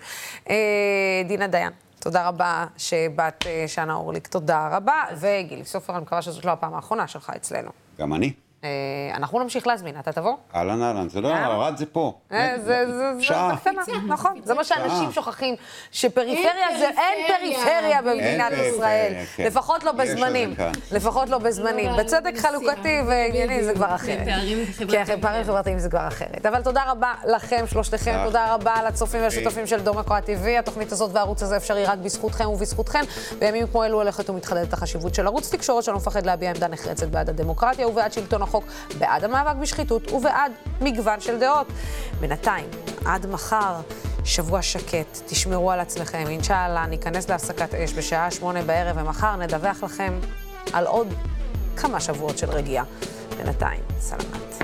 דינה דיין. תודה רבה שבאת, שנה אורליק, תודה רבה. וגילי סופר, אני מקווה שזאת לא הפעם האחרונה שלך אצלנו. גם אני. אה, אנחנו נמשיך להזמין, אתה תבוא? אהלן אהלן, זה לא, ערד זה פה. אה, זה קטנה, נכון. זה מה שאנשים שוכחים, שפריפריה זה, אין פריפריה במדינת ישראל. כן. לפחות לא בזמנים. לפחות לא בזמנים. בצדק חלוקתי וענייני זה כבר אחרת. כן, פערים חברתיים זה כבר אחרת. אבל תודה רבה לכם, שלושתכם. תודה רבה לצופים והשותפים של דומקו TV. התוכנית הזאת והערוץ הזה אפשרי רק בזכותכם ובזכותכם. בימים כמו אלו הולכת ומתחדדת החשיבות של ערוץ תקשורת שלא מפחד להביע עמדה נחרצת בעד הדמוקרטיה ובעד שלטון. החוק, בעד המאבק בשחיתות ובעד מגוון של דעות. בינתיים, עד מחר, שבוע שקט, תשמרו על עצמכם. אינשאללה, ניכנס להפסקת אש בשעה שמונה בערב, ומחר נדווח לכם על עוד כמה שבועות של רגיעה. בינתיים, סלמת.